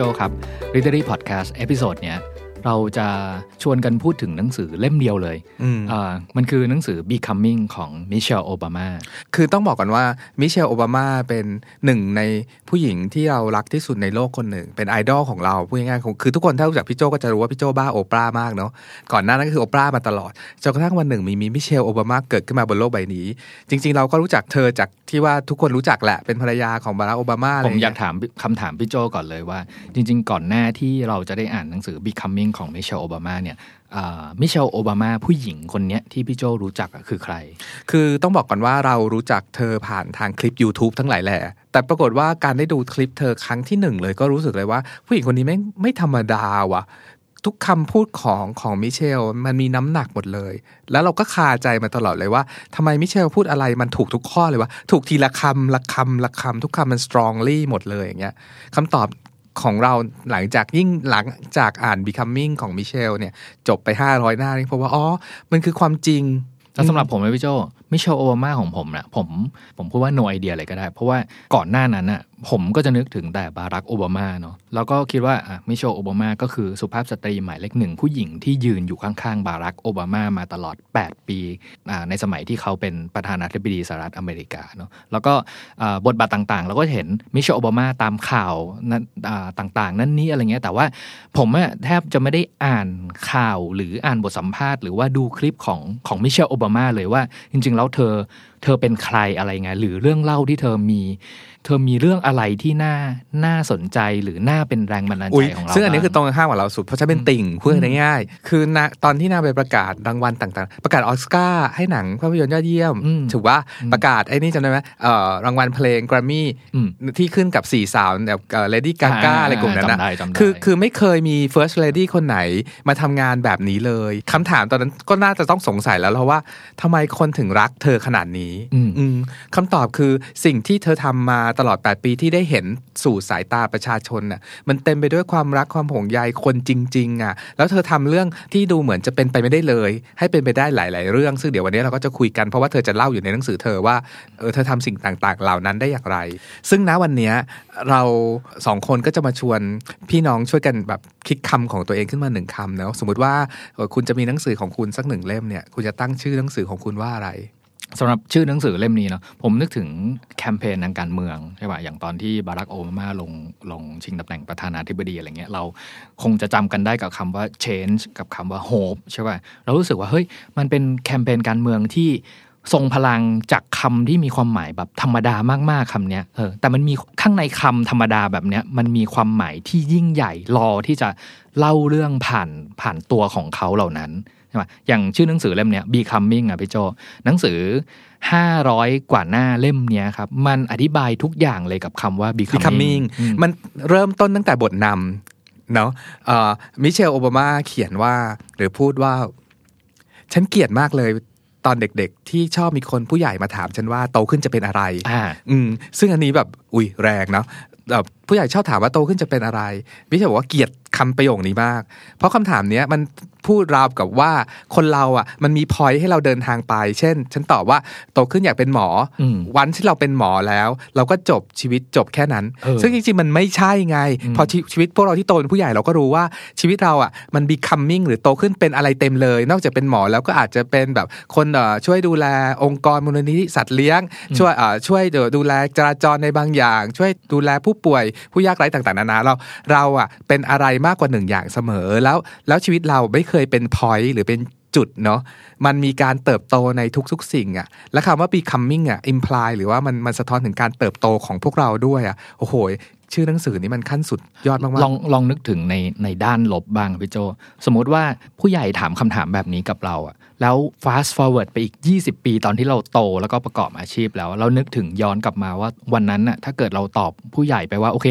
โจครับ Readery Podcast episode เนี้ย เราจะชวนกันพูดถึงหนังสือเล่มเดียวเลยอืมอ่ามันคือหนังสือ Becoming ของมิเชลโอบามาคือต้องบอกก่อนว่ามิเชลโอบามาเป็นหนึ่งในผู้หญิงที่เรารักที่สุดในโลกคนหนึ่ง เป็นไอดอลของเราพูดง่ายๆของคือทุกคนถ้ารู้จักพี่โจก็จะรู้ว่าพี่โจบ้าโอปราห์มากเนาะก่อนหน้านั้นก็คือโอปราห์มาตลอดจนกระทั่งวันหนึ่งมีมีมิเชลโอบามาเกิดขึ้นมาบนโลกใบนี้ จริง ๆ เราก็รู้จักเธอจากที่ว่าทุกคนรู้จักแหละเป็นภรรยาของบารักโอบามาอะไรผมอยากเงี้ยถามคำถามพี่โจก่อนเลยว่า จริง ๆ ก่อนหน้าที่เราจะได้อ่านหนังสือ Becoming ของมิเชลโอบามาเนี่ยมิเชลโอบามาผู้หญิงคนนี้ที่พี่โจรู้จักคือใคร คือต้องบอกก่อนว่าเรารู้จักเธอผ่านทางคลิป YouTube ทั้งหลายแหละแต่ปรากฏว่าการได้ดูคลิปเธอครั้งที่หนึ่งเลยก็รู้สึกเลยว่า ผู้หญิงคนนี้ไม่ไม่ธรรมดาว่ะทุกคำพูดของของมิเชลมันมีน้ำหนักหมดเลย แล้วเราก็คาใจมาตลอดเลยว่าทำไมมิเชลพูดอะไรมันถูกทุกข้อเลยวะถูกทีละคำละคำละคำทุกคำมัน strongly หมดเลยอย่างเงี้ยคำตอบ ของเราหลังจากยิ่งหลังจากอ่าน becoming ของมิเชลเนี่ย จบไป 500 หน้านี่เพราะว่า อ๋อ มันคือความจริงแล้วสำหรับผมนะพี่โจมิเชลโอบามาของผมนะผมผมพูดว่า no idea เลยก็ได้ เพราะว่าก่อนหน้านั้นน่ะ ผมก็จะนึกถึงแต่บารักโอบามาเนาะแล้วก็คิดว่าอะมิเชลโอบามาก็คือสุภาพสตรีหมายเลขหนึ่งผู้หญิงที่ยืนอยู่ข้างๆ บารักโอบามามาตลอด 8 ปีอ่าในสมัยที่เขาเป็นประธานาธิบดีสหรัฐอเมริกาเนาะแล้วก็บทบาทต่างๆ เราก็เห็นมิเชลโอบามาตามข่าวนั้นอ่าต่างๆ นั่นนี่อะไรเงี้ยแต่ว่าผมอะแทบจะไม่ได้อ่านข่าวหรืออ่านบทสัมภาษณ์หรือว่าดูคลิปของของมิเชลโอบามาเลยว่าจริงๆแล้วเธอเธอเป็นใครอะไรไงหรือเรื่องเล่าที่เธอมี เธอมีเรื่องอะไรที่น่าน่าสนใจหรือน่าเป็นแรงบันดาลอุ๊ใจยของเราซึ่งอันนี้บ้าคือตรงกันข้ามกับเราสุด เพราะฉันเป็นติ่งพูดง่ายๆคือนะตอนที่นางไปประกาศรางวัลต่างๆ ประกาศออสการ์ให้หนังภาพยนตร์ยอดเยี่ยมอืมถือว่าประกาศไอ้นี่จำได้ไหมเอ่อรางวัลเพลงแกรมมี่อืมที่ขึ้นกับสี่สาวแบบเลดี้กาอ่าก้าอะไรกลุ่มนั้นนะจำได้จำได้คือคือไม่เคยมี first lady คนไหนมาทำงานแบบนี้เลยคำถามตอนนั้นก็น่าจะต้องสงสัยแล้วเพราะว่าทำไมคนถึงรักเธอขนาดนี้อืมอืมคำตอบคือสิ่งที่เธอทำมาตลอด 8 ปีที่ได้เห็นสู่สายตาประชาชนน่ะมันเต็มไปด้วยความรักความห่วงใยคนจริงๆอะแล้วเธอทำเรื่องที่ดูเหมือนจะเป็นไปไม่ได้เลย ให้เป็นไปได้หลาย ๆ เรื่อง ซึ่งเดี๋ยววันนี้เราก็จะคุยกันเพราะว่าเธอจะเล่าอยู่ในหนังสือเธอว่าเออเธอทำสิ่งต่างๆ เหล่านั้นได้อย่างไร ซึ่งณวันนี้เราสองคนก็จะมาชวนพี่น้องช่วยกันแบบคิดคำของตัวเองขึ้นมาหนึ่งคำเนาะสมมติว่าคุณจะมีหนังสือของคุณสักหนึ่งเล่มเนี่ยคุณจะตั้งชื่อหนังสือของคุณว่าอะไร สำหรับชื่อหนังสือเล่มนี้เนาะผมนึกถึงแคมเปญทางการเมืองใช่ป่ะอย่างตอนที่บารักโอบามาลงลงชิงตำแหน่งประธานาธิบดีอะไรเงี้ยเราคงจะจำกันได้กับคำว่า change กับคำว่า hope ใช่ป่ะเรารู้สึกว่าเฮ้ยมันเป็นแคมเปญการเมืองที่ทรงพลังจากคำที่มีความหมายแบบธรรมดามากๆคำเนี้ยเออแต่มันมีข้างในคำธรรมดาแบบเนี้ยมันมีความหมายที่ยิ่งใหญ่รอที่จะเล่าเรื่องผ่านผ่านตัวของเขาเหล่านั้น ใช่ไหมอย่างชื่อหนังสือเล่มเนี้ย becoming อะพี่โจหนังสือ 500 กว่าหน้าเล่มเนี้ยครับ มันอธิบายทุกอย่างเลยกับคำว่า becoming, becoming อืมมันเริ่มต้นตั้งแต่บทนำเนาะมิเชลโอบามาเขียนว่า หรือพูดว่า ฉันเกลียดมากเลยตอนเด็กๆ ที่ชอบมีคนผู้ใหญ่มาถามฉันว่าโตขึ้นจะเป็นอะไรอ่าอืมซึ่งอันนี้แบบ อุ้ยแรงเนาะแบบผู้ใหญ่ชอบถามว่าโตขึ้นจะเป็นอะไรมิเชลบอกว่าเกลียด คำประโยคนี้มาก เพราะคำถามเนี้ยมันพูดราวกับว่าคนเราอะมันมีพอยให้เราเดินทางไป เช่น ฉันตอบว่าโตขึ้นอยากเป็นหมออมวันที่เราเป็นหมอแล้ว เราก็จบชีวิตจบแค่นั้นเออซึ่งจริงๆมันไม่ใช่ไง พอชีชีวิตพวกเราที่โตเป็นผู้ใหญ่เราก็รู้ว่าชีวิตเราอะมัน becoming หรือโตขึ้นเป็นอะไรเต็มเลย นอกจากเป็นหมอแล้วก็อาจจะเป็นแบบคนเอ่อช่วยดูแลองค์กรมูลนิธิสัตว์เลี้ยง ช่วยเอ่อช่วยเดี๋ยวดูแลจราจรในบางอย่าง ช่วยดูแลผู้ป่วยผู้ยากไร้ต่างๆนานาเราเราอะเป็นอะไรมากกว่าหนึ่งอย่างเสมอ แล้วแล้วชีวิตเราไม่เคยเป็น point หรือเป็นจุดเนาะมันมีการเติบโตในทุกๆ สิ่งอะและคำว่า becoming อะ imply หรือว่ามันมันสะท้อนถึงการเติบโตของพวกเราด้วยอะโอ้โหชื่อหนังสือนี้มันขั้นสุดยอดมากๆลองลองนึกถึงในในด้านลบบ้างพี่โจ สมมุติว่าผู้ใหญ่ถามคำถามแบบนี้กับเราอะ แล้ว fast forward ไปอีก 20 ปีตอนที่เราโตแล้วก็ประกอบอาชีพแล้ว เรานึกถึงย้อนกลับมาว่าวันนั้นน่ะถ้าเกิดเราตอบผู้ใหญ่ไปว่าโอเค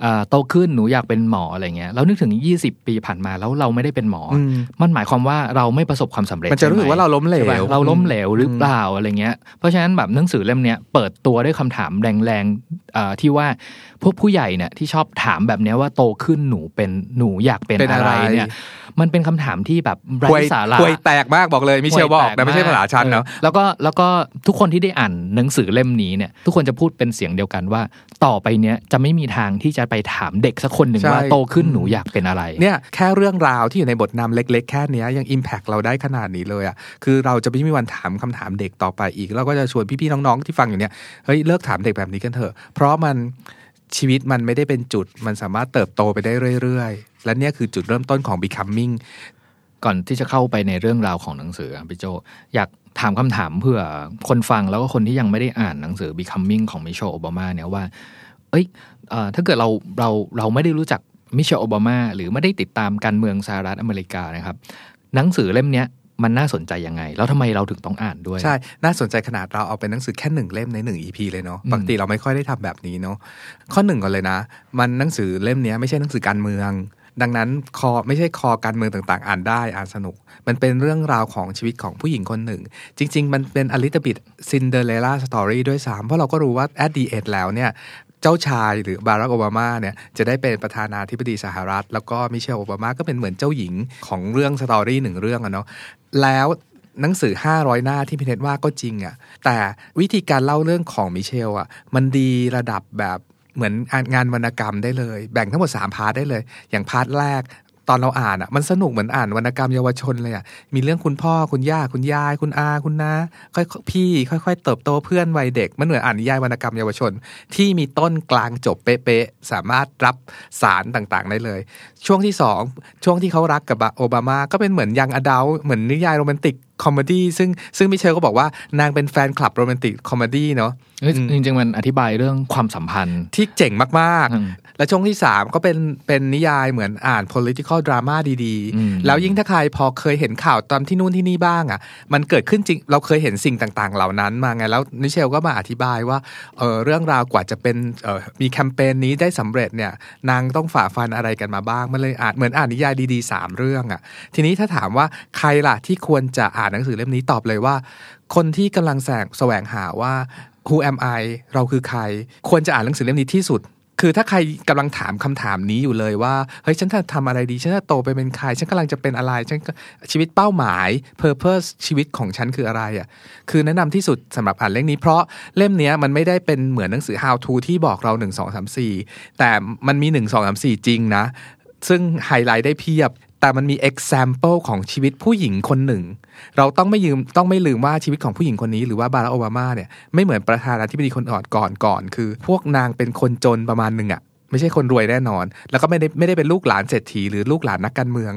เอ่อโตขึ้นหนูอยากเป็นหมออะไรเงี้ยเรานึกถึง 20 ปีผ่านมาแล้วเราไม่ได้เป็นหมออมมันหมายความว่าเราไม่ประสบความสำเร็จมันจะรู้สึกใช่ไหว่าเราล้มเหลใช่ปะวเราล้มเหลวหรือเปล่าอะไรเงี้ยเพราะฉะนั้นแบบหนังสือเล่มเนี้ยเปิดตัวด้วยคำถามแรงๆเอ่อที่ว่าพวกผู้ใหญ่เนี่ยที่ชอบถามแบบเนี้ยว่าโตขึ้นหนูเป็นหนูอยากเป็นเป็นอะอะไรไรเนี่ย มันเป็นคำถามที่แบบไร้ควยสาระควยแตกมากบอกเลยมิเชลบอกห่วยแตนะไม่ใช่ภาษาชันเนาะออแล้วก็แล้วก็ทุกคนที่ได้อ่านหนังสือเล่มนี้เนี่ยทุกคนจะพูดเป็นเสียงเดียวกันว่า ต่อไปเนี้ยจะไม่มีทางที่จะไปถามเด็กสักคนหนึ่งใช่ว่าโตขึ้นหนูอยากเป็นอะไรเนี่ยแค่เรื่องราวที่อยู่ในบทนำเล็ก ๆ แค่เนี้ยยังอิมแพกเราได้ขนาดนี้เลยอะ่ะคือเราจะไม่มีวันถามคำถามเด็กต่อไปอีกแล้วก็จะชวนพี่ๆน้องๆที่ฟังอยู่เนี่ยเฮ้ยเลิกถามเด็กแบบนี้กันเถอะ เพราะมันชีวิตมันไม่ได้เป็นจุดมันสามารถเติบโตไปได้เรื่อยๆ และเนี่ยคือจุดเริ่มต้นของ becoming ก่อนที่จะเข้าไปในเรื่องราวของหนังสืออะพี่โจ อยากถามคำถามเพื่อคนฟังแล้วก็คนที่ยังไม่ได้อ่านหนังสือ Becoming ของมิเชลโอบามาเนี่ยว่า เอ้ยเอ่อถ้าเกิดเราเราเราไม่ได้รู้จักมิเชลโอบามาหรือไม่ได้ติดตามการเมืองสหรัฐอเมริกานะครับ หนังสือเล่มเนี้ยมันน่าสนใจยังไง แล้วทำไมเราถึงต้องอ่านด้วย ใช่ น่าสนใจขนาดเราเอาเป็นหนังสือแค่หนึ่งเล่มในหนึ่ง EP เลยเนาะอืมปกติเราไม่ค่อยได้ทำแบบนี้เนาะข้อหนึ่งก่อนเลยนะ มันหนังสือเล่มเนี้ยไม่ใช่หนังสือการเมือง ดังนั้นคอไม่ใช่คอการเมืองต่างๆ อ่านได้อ่านสนุก มันเป็นเรื่องราวของชีวิตของผู้หญิงคนหนึ่ง จริง ๆ มันเป็น a little bit Cinderella story ด้วยซ้ำเพราะเราก็รู้ว่า at the end แล้วเนี่ยเจ้าชายหรือบารักโอบามาเนี่ยจะได้เป็นประธานาธิบดีสหรัฐ แล้วก็มิเชลโอบามาก็เป็นเหมือนเจ้าหญิงของเรื่อง story หนึ่งเรื่องอะเนาะแล้วหนังสือ 500 หน้าที่พี่เนตว่าก็จริงอะแต่วิธีการเล่าเรื่องของมิเชลอะมันดีระดับแบบ เหมือนงานวรรณกรรมได้เลย แบ่งทั้งหมด 3 part ได้เลย อย่าง part แรกตอนเราอ่านอะมันสนุกเหมือนอ่านวรรณกรรมเยาวชนเลยอะมีเรื่องคุณพ่อคุณย่าคุณยายคุณอาคุณน้าคุณพี่ ค่อยๆ เติบโตเพื่อนวัยเด็ก มันเหมือนอ่านนิยายวรรณกรรมเยาวชน ที่มีต้นกลางจบเป๊ะๆสามารถรับสารต่างๆได้เลย ช่วงที่สองช่วงที่เขารักกับโอบามา ก็เป็นเหมือน young adult เหมือนนิยาย romantic comedy ซึ่งซึ่งมิเชลก็บอกว่านางเป็นแฟนคลับ romantic comedy เนาะ จริงๆมันอธิบายเรื่องความสัมพันธ์ที่เจ๋งมากอืมๆและช่วงที่3ก็เป็นเป็นนิยายเหมือนอ่าน political drama ดีอืมๆแล้วยิ่งถ้าใครพอเคยเห็นข่าวตอนที่นู่นที่นี่บ้างอะ มันเกิดขึ้นจริง เราเคยเห็นสิ่งต่างๆ เหล่านั้นมาไง แล้วมิเชลก็มาอธิบายว่าเออเรื่องราวกว่าจะเป็นเออมีแคมเปญนี้ได้สำเร็จเนี่ย นางต้องฝ่าฟันอะไรกันมาบ้าง มันเลยอ่านเหมือนอ่านนิยายดีๆ3เรื่องอะ ทีนี้ถ้าถามว่าใครล่ะที่ควรจะอ่านหนังสือเล่มนี้ตอบเลยว่า คนที่กำลังแสงแสวงหาว่า who am I เราคือใคร ควรจะอ่านหนังสือเล่มนี้ที่สุด คือถ้าใครกำลังถามคำถามนี้อยู่เลยว่า เฮ้ย ฉันจะทำอะไรดี ฉันจะโตไปเป็นใคร ฉันกำลังจะเป็นอะไร ฉันก็ชีวิตเป้าหมาย purpose ชีวิตของฉันคืออะไรอะ คือแนะนำที่สุดสำหรับอ่านเล่มนี้ เพราะเล่มเนี้ยมันไม่ได้เป็นเหมือนหนังสือ how to ที่บอกเรา 1 2 3 4 แต่มันมี 1 2 3 4 จริงนะซึ่งไฮไลท์ได้เพียบ แต่มันมี example ของชีวิตผู้หญิงคนหนึ่ง เราต้องไม่ยืมต้องไม่ลืมว่าชีวิตของผู้หญิงคนนี้หรือว่าบารักโอบามาเนี่ยไม่เหมือนประธานาธิบดีคนอ่อนก่อนก่อน คือ พวกนางเป็นคนจนประมาณหนึ่งอะ ไม่ใช่คนรวยแน่นอน แล้วก็ไม่ได้ไม่ได้เป็นลูกหลานเศรษฐีหรือลูกหลานนักการเมือง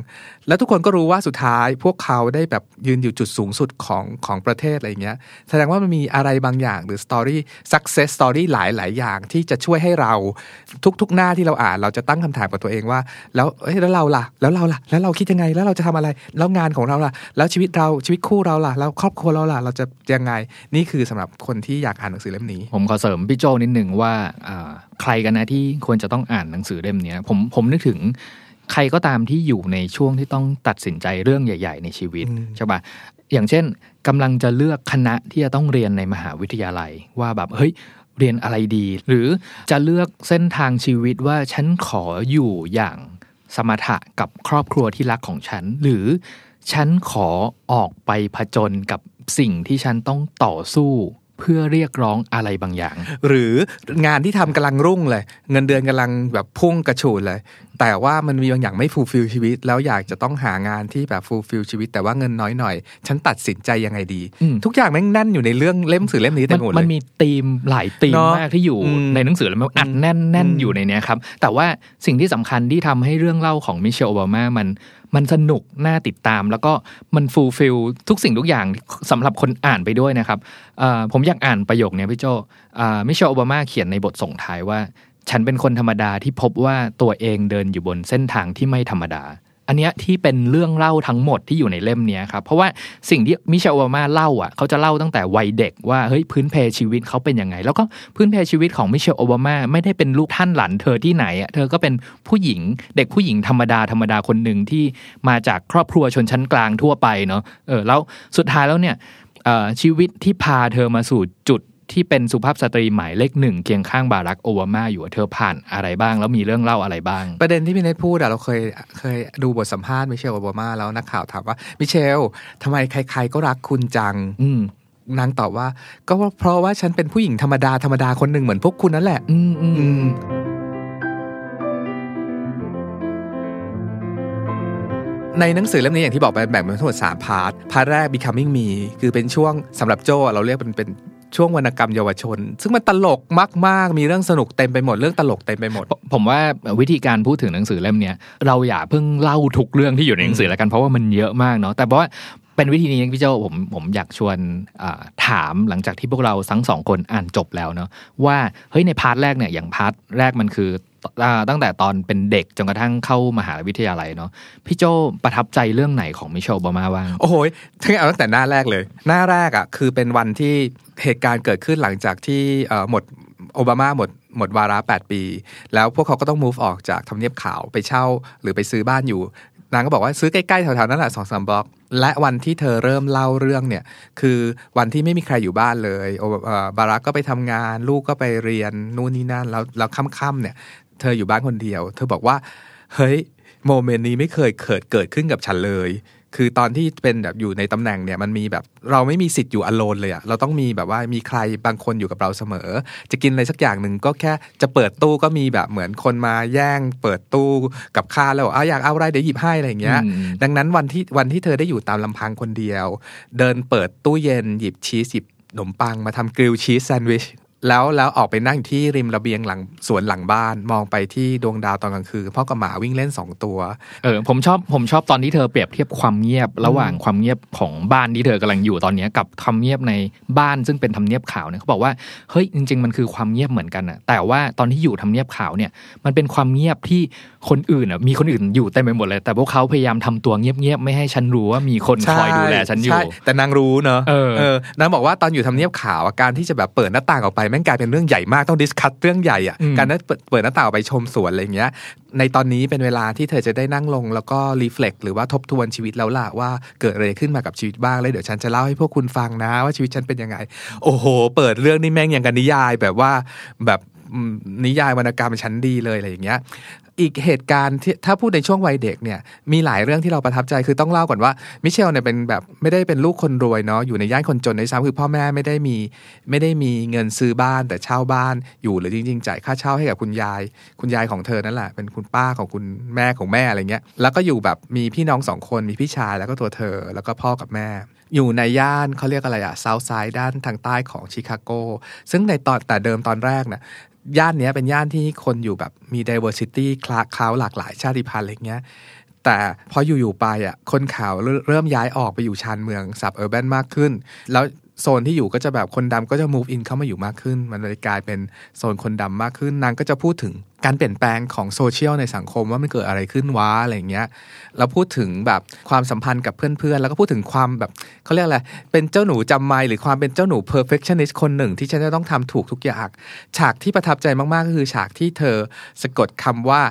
แล้วทุกคนก็รู้ว่าสุดท้าย พวกเขาได้แบบยืนอยู่จุดสูงสุดของของประเทศอะไรอย่างเงี้ย แสดงว่ามันมีอะไรบางอย่างหรือ story success story หลายหลายอย่างที่จะช่วยให้เราทุกๆหน้าที่เราอ่าน เราจะตั้งคำถามกับตัวเองว่า แล้วเอ้ยแล้วเราล่ะ แล้วเราล่ะ แล้วเราคิดยังไง แล้วเราจะทำอะไร แล้วงานของเราล่ะ แล้วชีวิตเราชีวิตคู่เราล่ะ แล้วครอบครัวเราล่ะ เราจะยังไง นี่คือสำหรับคนที่อยากอ่านหนังสือเล่มนี้ ผมขอเสริมพี่โจนิดหนึ่งว่าอ่า ใครกันนะที่ควรจะต้องอ่านหนังสือเล่มเนี้ยผมผมนึกถึงใครก็ตามที่อยู่ในช่วงที่ต้องตัดสินใจเรื่องใหญ่ ๆ ในชีวิตอืมใช่ปะอย่างเช่นกำลังจะเลือกคณะที่จะต้องเรียนในมหาวิทยาลัยว่าแบบเฮ้ยเรียนอะไรดี หรือจะเลือกเส้นทางชีวิตว่าฉันขออยู่อย่างสมถะกับครอบครัวที่รักของฉัน หรือฉันขอออกไปผจญกับสิ่งที่ฉันต้องต่อสู้ เพื่อเรียกร้องอะไรบางอย่าง หรืองานที่ทำกำลังรุ่งเลย เงินเดือนกำลังแบบพุ่งกระฉูดเลย แต่ว่ามันมีบางอย่างไม่ fulfill ชีวิต แล้วอยากจะต้องหางานที่แบบ fulfill ชีวิต แต่ว่าเงินน้อยหน่อย ฉันตัดสินใจยังไงดีอืมทุกอย่างแม่งแน่นอยู่ในเรื่องเล่มสื่อเล่มนี้เต็มัมนหมดมันเลยมีธีมหลายธีมเนอะมากที่อยู่อืมในหนังสือแล้วมันอัดแน่นแน่นอยู่ในเนี้ยครับ แต่ว่าสิ่งที่สำคัญที่ทำให้เรื่องเล่าของมิเชลโอบามามันมันสนุกน่าติดตาม แล้วก็มัน fulfill ทุกสิ่งทุกอย่างสำหรับคนอ่านไปด้วยนะครับเอ่อผมอยากอ่านประโยคเนี้ยพี่โจมิเชลโอบามาเขียนในบทส่งท้ายว่า ฉันเป็นคนธรรมดาที่พบว่าตัวเองเดินอยู่บนเส้นทางที่ไม่ธรรมดา อันเนี้ยที่เป็นเรื่องเล่าทั้งหมดที่อยู่ในเล่มนี้ครับ เพราะว่าสิ่งที่มิเชลโอบามาเล่าอะเขาจะเล่าตั้งแต่วัยเด็กว่าเฮ้ยพื้นเพชีวิตเขาเป็นยังไง แล้วก็พื้นเพชีวิตของมิเชลโอบามาไม่ได้เป็นลูกท่านหลานเธอที่ไหนอะเธอก็เป็นผู้หญิงเด็กผู้หญิงธรรมดาธรรมดาคนหนึ่งที่มาจากครอบครัวชนชั้นกลางทั่วไปเนาะเออแล้วสุดท้ายแล้วเนี่ยชีวิตที่พาเธอมาสู่จุด ที่เป็นสุภาพสตรีหมายเลขหนึ่งเคียงข้างบารักโอบามาอยู่อะเธอผ่านอะไรบ้าง แล้วมีเรื่องเล่าอะไรบ้าง ประเด็นที่พี่เนทพูดอะเราเคยเคยดูบทสัมภาษณ์มิเชลโอบามาแล้วนักข่าวถามว่ามิเชลทำไมใคร ๆ ก็รักคุณจัง อืมนางตอบว่า ก็เพราะว่าฉันเป็นผู้หญิงธรรมดาธรรมดาคนหนึ่งเหมือนพวกคุณนั่นแหละอืมอืมอืมในหนังสือเล่มนี้อย่างที่บอกไปแบ่งเป็นทั้งหมด3 part part แรก becoming me คือเป็นช่วงสำหรับโจเราเรียกเป็นเป็น ช่วงวรรณกรรมเยาวชน ซึ่งมันตลกมาก ๆ มีเรื่องสนุกเต็มไปหมดเรื่องตลกเต็มไปหมด ผมว่าวิธีการพูดถึงหนังสือเล่มเนี้ยเราอย่าเพิ่งเล่าทุกเรื่องที่อยู่ในหนังสือแล้วกันเพราะว่ามันเยอะมากเนาะแต่ว่า เป็นวิธีนี้พี่เจ้าผมผมอยากชวนถามหลังจากที่พวกเราทั้งสองคนอ่านจบแล้วเนาะว่าเฮ้ยใน part แรกเนี่ยอย่าง part แรกมันคือตั้งแต่ตอนเป็นเด็กจนกระทั่งเข้ามหาวิทยาลัยเนาะพี่โจประทับใจเรื่องไหนของมิเชลโอบามาบ้างโอ้โหทั้งเอาตั้งแต่หน้าแรกเลย หน้าแรกอะคือเป็นวันที่เหตุการณ์เกิดขึ้นหลังจากที่หมดโอบามาหมดหมดวาระ 8 ปี แล้วพวกเขาก็ต้อง move ออกจากทำเนียบขาวไปเช่า หรือไปซื้อบ้านอยู่ นางก็บอกว่าซื้อใกล้ๆแถวๆนั้นแหละสองสามบล็อก และวันที่เธอเริ่มเล่าเรื่องเนี่ย คือวันที่ไม่มีใครอยู่บ้านเลยโอบารักก็ไปทำงาน ลูกก็ไปเรียนนู่นนี่นั่นแล้วแล้วค่ำๆเนี่ย เธออยู่บ้านคนเดียว เธอบอกว่า เฮ้ยโมเมนต์นี้ไม่เคยเกิดเกิดขึ้นกับฉันเลย คือตอนที่เป็นแบบอยู่ในตำแหน่งเนี่ยมันมีแบบเราไม่มีสิทธิ์อยู่อโลนเลยอะเราต้องมีแบบว่ามีใครบางคนอยู่กับเราเสมอ จะกินอะไรสักอย่างหนึ่งก็แค่จะเปิดตู้ก็มีแบบเหมือนคนมาแย่ง เปิดตู้กับข้าวแล้วบอกเอาอยากเอาอะไรเดี๋ยวหยิบให้อะไรอย่างเงี้ยอืมดังนั้นวันที่วันที่เธอได้อยู่ตามลำพังคนเดียว เดินเปิดตู้เย็นหยิบชีสหยิบขนมปังมาทำกริลชีสแซนด์วิช แล้วแล้วออกไปนั่งอยู่ที่ริมระเบียงหลังสวนหลังบ้านมองไปที่ดวงดาวตอนกลางคืนพ่อกับหมาวิ่งเล่นสองตัว เออผมชอบผมชอบตอนที่เธอเปรียบเทียบความเงียบระหว่างความเงียบของบ้านที่เธอกำลังอยู่ตอนเนี้ยกับความเงียบในบ้านซึ่งเป็นทำเนียบขาวเนี่ยเขาบอกว่าเฮ้ยจริง ๆ มันคือความเงียบเหมือนกันอะแต่ว่าตอนที่อยู่ทำเนียบขาวเนี่ยมันเป็นความเงียบที่คนอื่นอะมีคนอื่นอยู่เต็มไปหมดเลย แต่พวกเขาพยายามทำตัวเงียบๆ ไม่ให้ฉันรู้ว่ามีคนคอยดูแลฉันอยู่ใช่แต่นางรู้เนอะเออนางบอกว่าตอนอยู่ทำเนียบขาวอะการที่จะแบบเปิดหน้าต่างออกไปแม่งกลายเป็นเรื่องใหญ่มากต้องดิสคัตเรื่องใหญ่อะอืมการนั้นเปิดเปิดหน้าต่างออกไปชมสวนอะไรอย่างเงี้ย ในตอนนี้เป็นเวลาที่เธอจะได้นั่งลงแล้วก็รีเฟล็กหรือว่าทบทวนชีวิตแล้วล่ะว่าเกิดอะไรขึ้นมากับชีวิตบ้างแล้วเดี๋ยวฉันจะเล่าให้พวกคุณฟังนะว่าชีวิตฉันเป็นยังไง โอ้โห เปิดเรื่องนี่แม่งอย่างกันนิยายแบบว่าแบบอืมนิยายวรรณกรรมชั้นดีเลยอะไรอย่างเงี้ย อีกเหตุการณ์ที่ถ้าพูดในช่วงวัยเด็กเนี่ยมีหลายเรื่องที่เราประทับใจคือต้องเล่าก่อนว่ามิเชลเนี่ยเป็นแบบไม่ได้เป็นลูกคนรวยเนาะอยู่ในย่านคนจนในซ้ำคือพ่อแม่ไม่ได้มีไม่ได้มีเงินซื้อบ้าน แต่เช่าบ้านอยู่หรือจริงๆจ่ายค่าเช่าให้กับคุณยาย คุณยายของเธอนั่นแหละเป็นคุณป้าของคุณแม่ของแม่อะไรเงี้ยแล้วก็อยู่แบบมีพี่น้องสองคนมีพี่ชายแล้วก็ตัวเธอแล้วก็พ่อกับแม่อยู่ในย่านเขาเรียกอะไรอะเซาท์ไซด์ด้านทางใต้ของชิคาโก ซึ่งในตอนแต่เดิมตอนแรกน่ะ ย่านเนี้ยเป็นย่านที่คนอยู่แบบมี diversity คลาคล้าวหลากหลายชาติพันธุ์อะไรเงี้ยแต่พออยู่ๆไปอะคนขาวเริ่มย้ายออกไปอยู่ชานเมืองสับเออร์แบนมากขึ้น แล้วโซนที่อยู่ก็จะแบบคนดำก็จะ move in เข้ามาอยู่มากขึ้น มันเลยกลายเป็นโซนคนดำมากขึ้นนางก็จะพูดถึง การเปลี่ยนแปลงของโซเชียลในสังคมว่ามันเกิดอะไรขึ้นวะอะไรอย่างเงี้ยแล้วพูดถึงแบบความสัมพันธ์กับเพื่อนๆ แล้วก็พูดถึงความแบบเขาเรียกอะไรเป็นเจ้าหนูจำไม่หรือความเป็นเจ้าหนู perfectionist คนหนึ่งที่ฉันจะต้องทำถูกทุกอย่าง ฉากที่ประทับใจมากๆก็คือฉากที่เธอสะกดคำว่า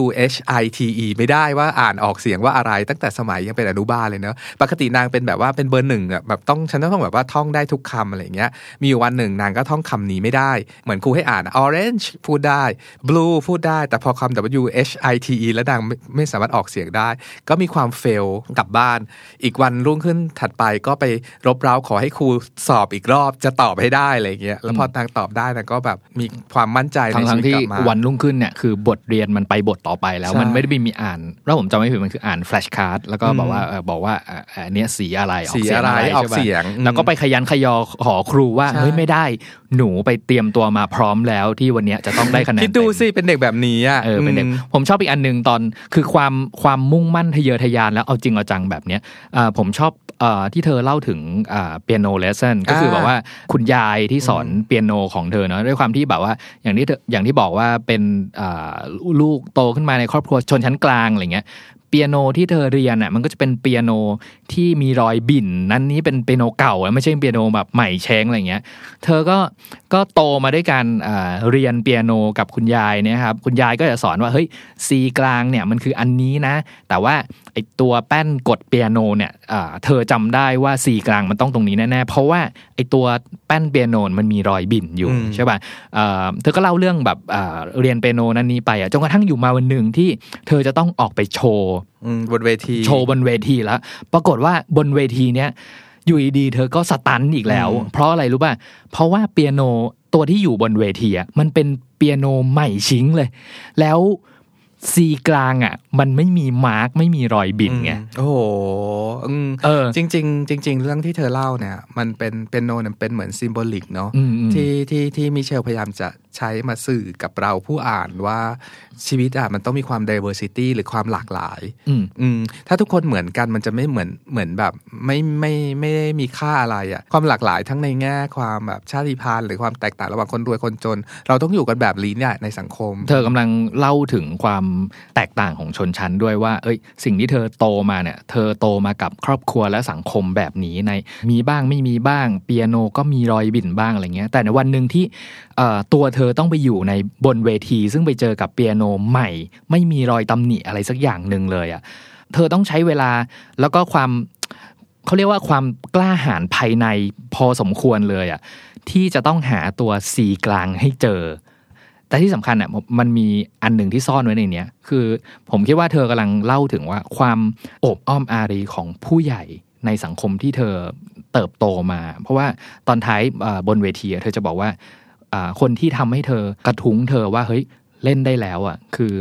W H I T E ไม่ได้ว่าอ่านออกเสียงว่าอะไรตั้งแต่สมัยยังเป็นอนุบาลเลยเนอะปกตินางเป็นแบบว่าเป็นเบอร์หนึ่งอะแบบต้องฉันต้องแบบว่าท่องได้ทุกคำอะไรอย่างเงี้ยมีอยู่วันหนึ่งนางก็ท่องคำนี้ไม่ได้ เหมือนครูให้อ่าน orange พูดได้ blue พูดได้ แต่พอคำ W H I T E แล้วนางไม่ไม่สามารถออกเสียงได้ ก็มีความเฟลกลับบ้าน อีกวันรุ่งขึ้นถัดไปก็ไปรบเร้าขอให้ครูสอบอีกรอบจะตอบให้ได้อะไรอย่างเงี้ยแล้วพอนางตอบได้นางก็แบบมีความมั่นใจในทั้งชีทั้วิงตที่กลับมาวันรุ่งขึ้นเนี่ยคือบทเรียนมันไปบทต่อไปแล้วใช่มันไม่ได้มีอ่านแล้วผมจำไม่ผิดมันคืออ่านแฟลชการ์ดแล้วก็บอกว่าเออบอกว่าเอ่ออันเนี้ยสีอะไรออกสีเสียงอะไรอะไรออกใช่ปะเสียง แล้วก็ไปขยันขยอขอครูว่าใช่เฮ้ยไม่ได้ หนูไปเตรียมตัวมาพร้อมแล้วที่วันเนี้ยจะต้องได้คะแนนคิดดูเต็มสิเป็นเด็กแบบนี้อะเออเป็นเด็กมผมชอบอีกอันหนึ่งตอนคือความความมุ่งมั่นทะเยอทะยานแล้วเอาจริงเอาจังแบบเนี้ยอ่าผมชอบอาที่เธอเล่าถึงเปียโนเลสเซนก็คืออ่าแบบว่าคุณยายที่สอนเปียโนของเธอเนาะด้วยความที่แบบว่าอย่างที่เธออย่างที่บอกว่าเป็นอ่าลูกโตขึ้นมาในครอบครัวชนชั้นกลางอะไรเงี้ย เปียโนที่เธอเรียนอะมันก็จะเป็นเปียโนที่มีรอยบิ่นนั้นนี้เป็นเปียโนเก่าอะไม่ใช่เปียโนแบบใหม่แช้งอะไรเงี้ย เธอก็ก็โตมาด้วยการอ่าเรียนเปียโนกับคุณยายเนี่ยครับคุณยายก็จะสอนว่าเฮ้ยซีกลางเนี่ยมันคืออันนี้นะ แต่ว่าไอตัวแป้นกดเปียโนเนี่ยอ่าเธอจำได้ว่าซีกลางมันต้องตรงนี้แน่ๆเพราะว่าไอตัวแป้นเปียโนมันมีรอยบิ่นอยู่อืมใช่ป่ะเอ่อเธอก็เล่าเรื่องแบบอ่าเรียนเปียโนนั้นนี้ไปอะจนกระทั่งอยู่มาวันหนึ่งที่เธอจะต้องออกไปโชว์อืมบนเวที โชว์บนเวทีแล้ว ปรากฏว่าบนเวทีเนี้ยอยู่ดีๆเธอก็ stun อีกแล้วอืมเพราะอะไรรู้ป่ะ เพราะว่าเปียโนตัวที่อยู่บนเวทีอะมันเป็นเปียโนใหม่ซิงเลย แล้ว C กลางอะ มันไม่มี mark ไม่มีรอยบิ่นไงอืมโอ้โหอืมเออ จริงๆจริงๆเรื่องที่เธอเล่าเนี่ย มันเป็นเปียโนเนี่ยเป็นเหมือน symbolic เนาะอืมอืมที่ที่ที่มิเชลพยายามจะใช้มาสื่อกับเราผู้อ่านว่าชีวิตอะมันต้องมีความ diversity หรือความหลากหลาย อืมอืมถ้าทุกคนเหมือนกันมันจะไม่เหมือนเหมือนแบบไม่ไม่ไม่ได้มีค่าอะไรอะ่ะความหลากหลายทั้งในแง่ความแบบชาติพันธุ์หรือความแตกต่างระหว่างคนรวยคนจน เราต้องอยู่กันแบบนี้เนี่ยในสังคม เธอกำลังเล่าถึงความแตกต่างของชนชั้นด้วยว่า เอ้ย สิ่งที่เธอโตมาเนี่ย เธอโตมากับครอบครัวและสังคมแบบนี้ในมีบ้างไม่มีบ้างเปียโนก็มีรอยบิ่นบ้างอะไรเงี้ย แต่ในวันหนึ่งที่เอ่อ ตัวเธอต้องไปอยู่ในบนเวที ซึ่งไปเจอกับเปียโนใหม่ ไม่มีรอยตำหนิอะไรสักอย่างหนึ่งเลยอะ่ะเธอต้องใช้เวลาแล้วก็ความเขาเรียกว่าความกล้าหาญภายในพอสมควรเลยอะ่ะที่จะต้องหาตัวซีกลางให้เจอ แต่ที่สำคัญอะมันมีอันหนึ่งที่ซ่อนไว้ในเนี้ยคือผมคิดว่าเธอกำลังเล่าถึงว่าความโอบอ้อมอารีของผู้ใหญ่ในสังคมที่เธอเติบโตมา เพราะว่าตอนท้ายบนเวทีเธอจะบอกว่า คนที่ทำให้เธอกระทุ้งเธอว่าเฮ้ยเล่นได้แล้วอะ คือ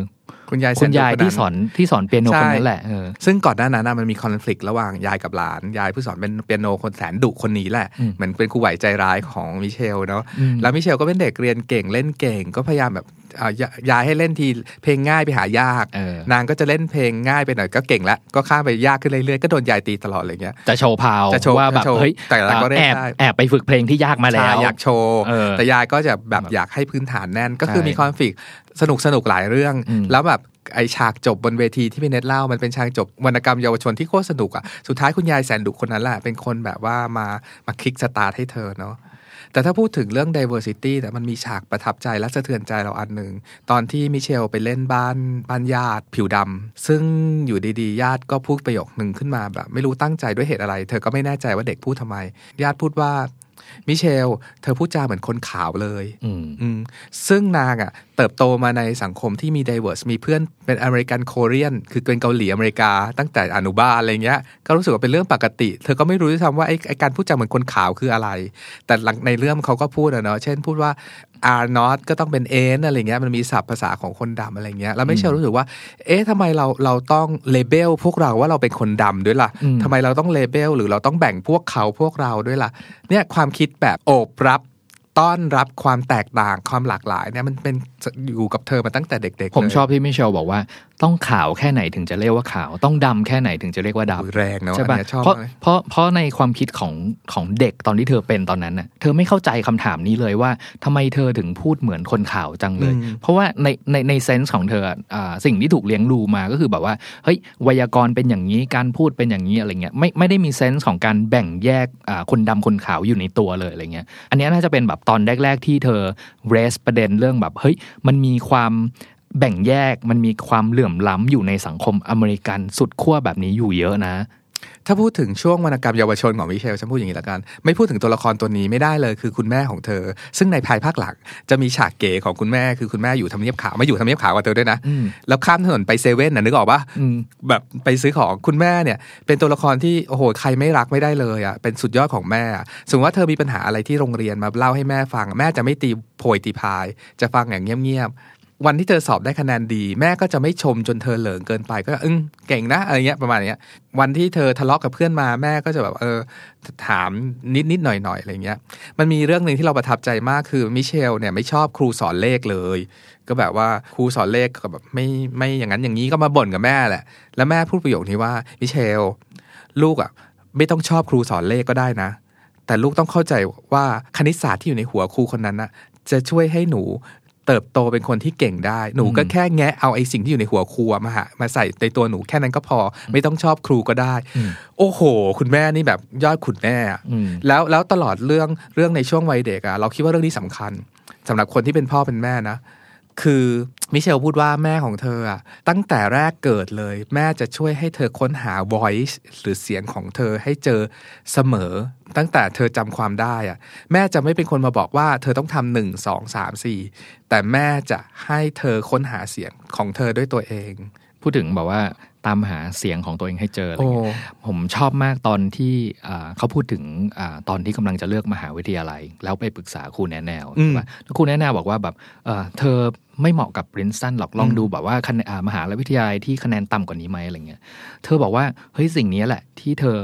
คุณยายคุณยายเซนโดที่สอนที่สอนเปียโนใช่คนนั้นแหละเออซึ่งก่อนหน้านั้นนะมันมีคอนฟ lict ระหว่างยายกับหลาน ยายผู้สอนเป็นเปียโนคนแสนดุคนนี้แหละอืมเหมือนเป็นครูไหวใจร้ายของมิเชลเนาะอืมแล้วมิเชลก็เป็นเด็กเรียนเก่งเล่นเก่งก็พยายามแบบอ่ายยายให้เล่นทีเพลงง่ายไปหายากเออนางก็จะเล่นเพลงง่ายไปหน่อยก็เก่งละก็ข้ามไปยากขึ้นเรื่อยๆก็โดนยายตีตลอดอะไรเงี้ยจะโชว์พาวจะโชว์ว่าแบบจะโชว์เฮ้ยแต่ละก็เล่นแอบได้แอบไปฝึกเพลงที่ยากมาแล้วใช่อยากโชว์เออแต่ยายก็จะแบบอยากให้พื้นฐานแน่นก็คือใช่มีคอนฟ lict สนุกสนุกหลายเรื่องอืมแล้วแบบไอฉากจบบนเวทีที่พี่เน็ตเล่ามันเป็นฉากจบวรรณกรรมเยาวชนที่โคตรสนุกอะสุดท้ายคุณยายแสนดุคนนั้นแหละเป็นคนแบบว่ามามาคลิกสตาร์ทให้เธอเนาะแต่ถ้าพูดถึงเรื่อง diversity แต่มันมีฉากประทับใจและสะเทือนใจเราอันหนึ่ง ตอนที่มิเชลไปเล่นบ้านบ้านญาติผิวดำ ซึ่งอยู่ดีๆ ญาติก็พูดประโยคหนึ่งขึ้นมาแบบ ไม่รู้ตั้งใจด้วยเหตุอะไร เธอก็ไม่แน่ใจว่าเด็กพูดทำไม ญาติพูดว่า มิเชล เธอพูดจาเหมือนคนขาวเลยอืมอืมซึ่งนางอะ เติบโตมาในสังคมที่มี diverse มีเพื่อนเป็นอเมริกันโคเรียน คือเป็นเกาหลีอเมริกา ตั้งแต่อนุบาลอะไรเงี้ย ก็รู้สึกว่าเป็นเรื่องปกติ เธอก็ไม่รู้ด้วยซ้ำว่าไอ้ไอ้การพูดจาเหมือนคนขาวคืออะไร แต่หลังในเรื่องเขาก็พูดอะเนาะเช่นพูดว่า R not ก็ต้องเป็น N อะไรเงี้ยมันมีศัพท์ภาษาของคนดำอะไรเงี้ยแล้วไม่เชื่อรู้สึกว่า เอ๊ะทำไมเราเราต้องเลเบลพวกเราว่าเราเป็นคนดำด้วยล่ะอืมทำไมเราต้องเลเบลหรือเราต้องแบ่งพวกเขาพวกเราด้วยล่ะเนี่ยความคิดแบบโอบรับต้อนรับความแตกต่างความหลากหลายเนี่ยมันเป็นอยู่กับเธอมาตั้งแต่เด็กๆ ผมเลยชอบที่มิเชลบอกว่า ต้องขาวแค่ไหนถึงจะเรียกว่าขาว ต้องดำแค่ไหนถึงจะเรียกว่าดำอุ๊ยแรงเนาะใช่อันปะเนี้ยชอบเพราะมากเลยเพราะเพราะในความคิดของของเด็กตอนที่เธอเป็นตอนนั้นน่ะเธอไม่เข้าใจคำถามนี้เลยว่าทำไมเธอถึงพูดเหมือนคนขาวจังเลยอืมเพราะว่าในในในเซนส์ของเธออ่าสิ่งที่ถูกเลี้ยงดูมาก็คือแบบว่าเฮ้ยไวยากรณ์เป็นอย่างนี้การพูดเป็นอย่างนี้อะไรเงี้ยไม่ไม่ได้มีเซนส์ของการแบ่งแยกอ่าคนดำคนขาวอยู่ในตัวเลยอะไรเงี้ยอันเนี้ยน่าจะเป็นแบบตอนแรก ๆ ที่เธอเรสประเด็นเรื่องแบบเฮ้ยมันมีความ แบ่งแยกมันมีความเหลื่อมล้ำอยู่ในสังคมอเมริกันสุดขั้วแบบนี้อยู่เยอะนะ ถ้าพูดถึงช่วงวรรณกรรมเยาวชนของมิเชลฉันพูดอย่างนี้ละกัน ไม่พูดถึงตัวละครตัวนี้ไม่ได้เลยคือคุณแม่ของเธอ ซึ่งในภายภาคหลังจะมีฉากเก๋ของคุณแม่คือคุณแม่อยู่ทำเนียบขาวมาอยู่ทำเนียบขาวกับเธอด้วยนะอืมแล้วข้ามถนนไปเซเว่นน่ะนึกออกปะอืมแบบไปซื้อของคุณแม่เนี่ย เป็นตัวละครที่โอ้โหใครไม่รักไม่ได้เลยอะเป็นสุดยอดของแม่อะสมมติว่าเธอมีปัญหาอะไรที่โรงเรียนมาเล่าให้แม่ฟัง แม่จะไม่ตีโพยตีพาย จะฟังอย่างเงียบๆ วันที่เธอสอบได้คะแนนดี แม่ก็จะไม่ชมจนเธอเหลิงเกินไปก็อึ้งเก่งนะอะไรเงี้ยประมาณเนี้ย วันที่เธอทะเลาะกับเพื่อนมาแม่ก็จะแบบเออถามนิดนิดหน่อยหน่อยๆอะไรเงี้ย มันมีเรื่องหนึ่งที่เราประทับใจมากคือมิเชลเนี่ยไม่ชอบครูสอนเลขเลย ก็แบบว่าครูสอนเลขก็แบบไม่ไม่อย่างนั้นอย่างนี้ก็มาบ่นกับแม่แหละ แล้วแม่พูดประโยคนี้ว่ามิเชลลูกอะไม่ต้องชอบครูสอนเลขก็ได้นะ แต่ลูกต้องเข้าใจว่าคณิตศาสตร์ที่อยู่ในหัวครูคนนั้นน่ะจะช่วยให้หนู เติบโตเป็นคนที่เก่งได้ หนูก็แค่แงะเอาไอ้สิ่งที่อยู่ในหัวครูอะมาหามาใส่ในตัวหนูแค่นั้นก็พอ ไม่ต้องชอบครูก็ได้ โอ้โห คุณแม่นี่แบบยอดขุนแม่อะอืมแล้วแล้วตลอดเรื่องเรื่องในช่วงวัยเด็กอะเราคิดว่าเรื่องนี้สำคัญสำหรับคนที่เป็นพ่อเป็นแม่นะ คือมิเชลพูดว่าแม่ของเธอตั้งแต่แรกเกิดเลย แม่จะช่วยให้เธอค้นหา voice หรือเสียงของเธอให้เจอเสมอ ตั้งแต่เธอจำความได้อะแม่จะไม่เป็นคนมาบอกว่าเธอต้องทำหนึ่งสองสามสี่แต่แม่จะให้เธอค้นหาเสียงของเธอด้วยตัวเอง พูดถึงบอกว่า ตามหาเสียงของตัวเองให้เจออะไรโอ้เงี้ยผมชอบมากตอนที่อ่าเขาพูดถึงอาตอนที่กำลังจะเลือกมหาวิทยาลัย แล้วไปปรึกษาครูแนะแนวอืมใช่ปะแล้วครูแนะแนวบอกว่าแบบเอ่อเธอไม่เหมาะกับปรินสตันหรอกลองดูแบบว่าคะแนนอ่ามหาวิทยาลัยที่คะแนนต่ำกว่านี้ไหมอะไรเงี้ยเธอบอกว่าเฮ้ยสิ่งนี้แหละ ที่เธอ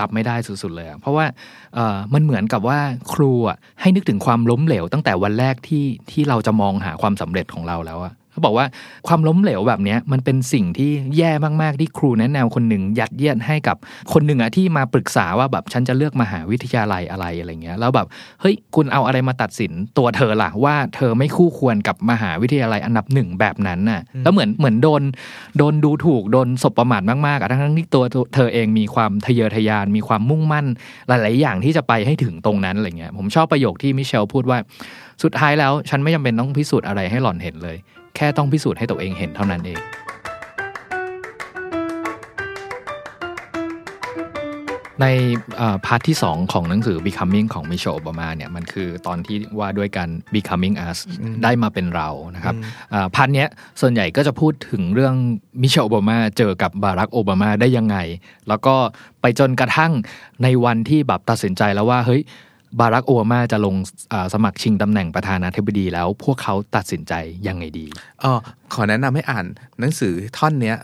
รับไม่ได้สุดๆเลยอะเพราะว่าเอ่อมันเหมือนกับว่าครูอะให้นึกถึงความล้มเหลว ตั้งแต่วันแรกที่ที่เราจะมองหาความสำเร็จของเราแล้วอะ เขาบอกว่าความล้มเหลวแบบเนี้ยมันเป็นสิ่งที่แย่มากๆที่ครูแนะแนวคนหนึ่งยัดเยียดให้กับคนหนึ่งอะที่มาปรึกษาว่าแบบฉันจะเลือกมหาวิทยาลัยอะไรอะไรเงี้ย แล้วแบบเฮ้ยคุณเอาอะไรมาตัดสินตัวเธอล่ะว่าเธอไม่คู่ควรกับมหาวิทยาลัยอันดับหนึ่งแบบนั้นน่ะแล้วเหมือนเหมือนโดนโดนดูถูกโดนสบประมาทมากๆอะทั้งๆที่ตัวเธอเองมีความทะเยอทะยานมีความมุ่งมั่นหลาย ๆ อย่างที่จะไปให้ถึงตรงนั้นอะไรเงี้ยผมชอบประโยคที่มิเชลพูดว่า สุดท้ายแล้วฉันไม่จำเป็นต้องพิสูจน์อะไรให้หล่อนเห็นเลย แค่ต้องพิสูจน์ให้ตัวเองเห็นเท่านั้นเอง ในเอ่อ part ที่ 2 ของหนังสือ Becoming ของมิเชลโอบามาเนี่ยมันคือตอนที่ว่าด้วยการ Becoming us ได้มาเป็นเรานะครับอ่า part เนี้ยส่วนใหญ่ก็จะพูดถึงเรื่องมิเชลโอบามาเจอกับบารักโอบามาได้ยังไง แล้วก็ไปจนกระทั่งในวันที่แบบตัดสินใจแล้วว่าเฮ้ย บารักโอบามาจะลงอ่าสมัครชิงตำแหน่งประธานาธิบดีแล้ว พวกเขาตัดสินใจยังไงดีอ๋อขอแนะนำให้อ่านหนังสือท่อนเนี้ย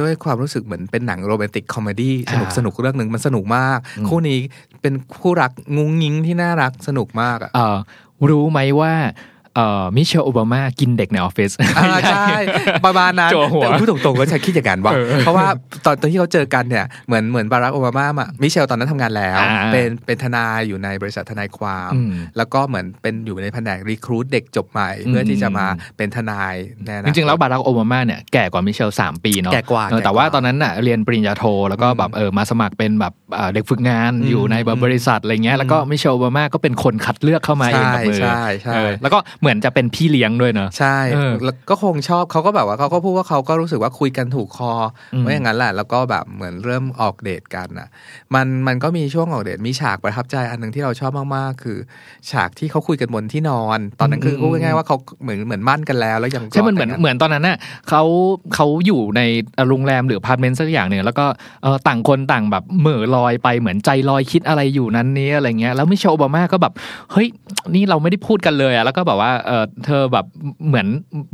ด้วยความรู้สึกเหมือนเป็นหนัง romantic comedy สนุกอ่าสนุกเรื่องหนึ่งมันสนุกมาก คู่นี้เป็นคู่รักงุ้งงิ้งที่น่ารักสนุกมากอะเอ่อรู้ไหมว่า เอ่อมิเชลโอบามากินเด็กในออฟฟิศอ่าใช่ประมาณนั้นจั่วหัวแต่พูดตรงๆก็ฉันคิดอย่างนั้นว่า เพราะว่าตอนตอนที่เขาเจอกันเนี่ยเหมือนเหมือนบารักโอบามาอะมิเชลตอนนั้นทำงานแล้วอ่าเป็นเป็นทนายอยู่ในบริษัททนายความอืมแล้วก็เหมือนเป็นอยู่ในแผนก recruit เด็กจบใหม่ เพื่อที่จะมาเป็นทนายแน่นะจริงๆแล้วบารักโอบามาเนี่ยแก่กว่ามิเชลสามปีเนาะแก่กว่าเออแก่กว่าแต่ว่าตอนนั้นน่ะเรียนปริญญาโทแล้วก็แบบเออมาสมัครเป็นแบบเอ่อเด็กฝึกงานอืมอยู่ในแบบบริษัทอะไรเงี้ยแล้วก็มิเชลโอบามาก็เป็นคนคัดเลือกเข้ามาเองกับมือใช่ใช่ใช่เออแล้วก็เหมือนจะเป็นพี่เลี้ยงด้วยเนาะใช่เออแล้วก็คงชอบเขาก็แบบว่าเขาก็พูดว่าเขาก็รู้สึกว่าคุยกันถูกคออมว่าอย่างนั้นแหละแล้วก็แบบเหมือนเริ่มออกเดทกันอะ มันมันก็มีช่วงออกเดทมีฉากประทับใจอันหนึ่งที่เราชอบมากๆ คือ ฉากที่เขาคุยกันบนที่นอน ตอนนั้นคือพูดง่ายๆว่าเขาเหมือนเหมือนหมั้นกันแล้วแล้วยังใช่มันเหมือนแต่งงาเหมือนตอนนั้นน่ะเขาเขาอยู่ในโรงแรมหรืออพาร์ตเมนต์สักอย่างหนึ่งแล้วก็เออต่างคนต่างแบบเหม่อลอยไปเหมือนใจลอยคิดอะไรอยู่นั้นนี้อะไรเงี้ยแล้วมิเชลโอบามาก็แบบเฮ้ยนี่เราไม่ได้พูดกันเลยอะแล้วก็แบบว่าเออเธอแบบเหมือน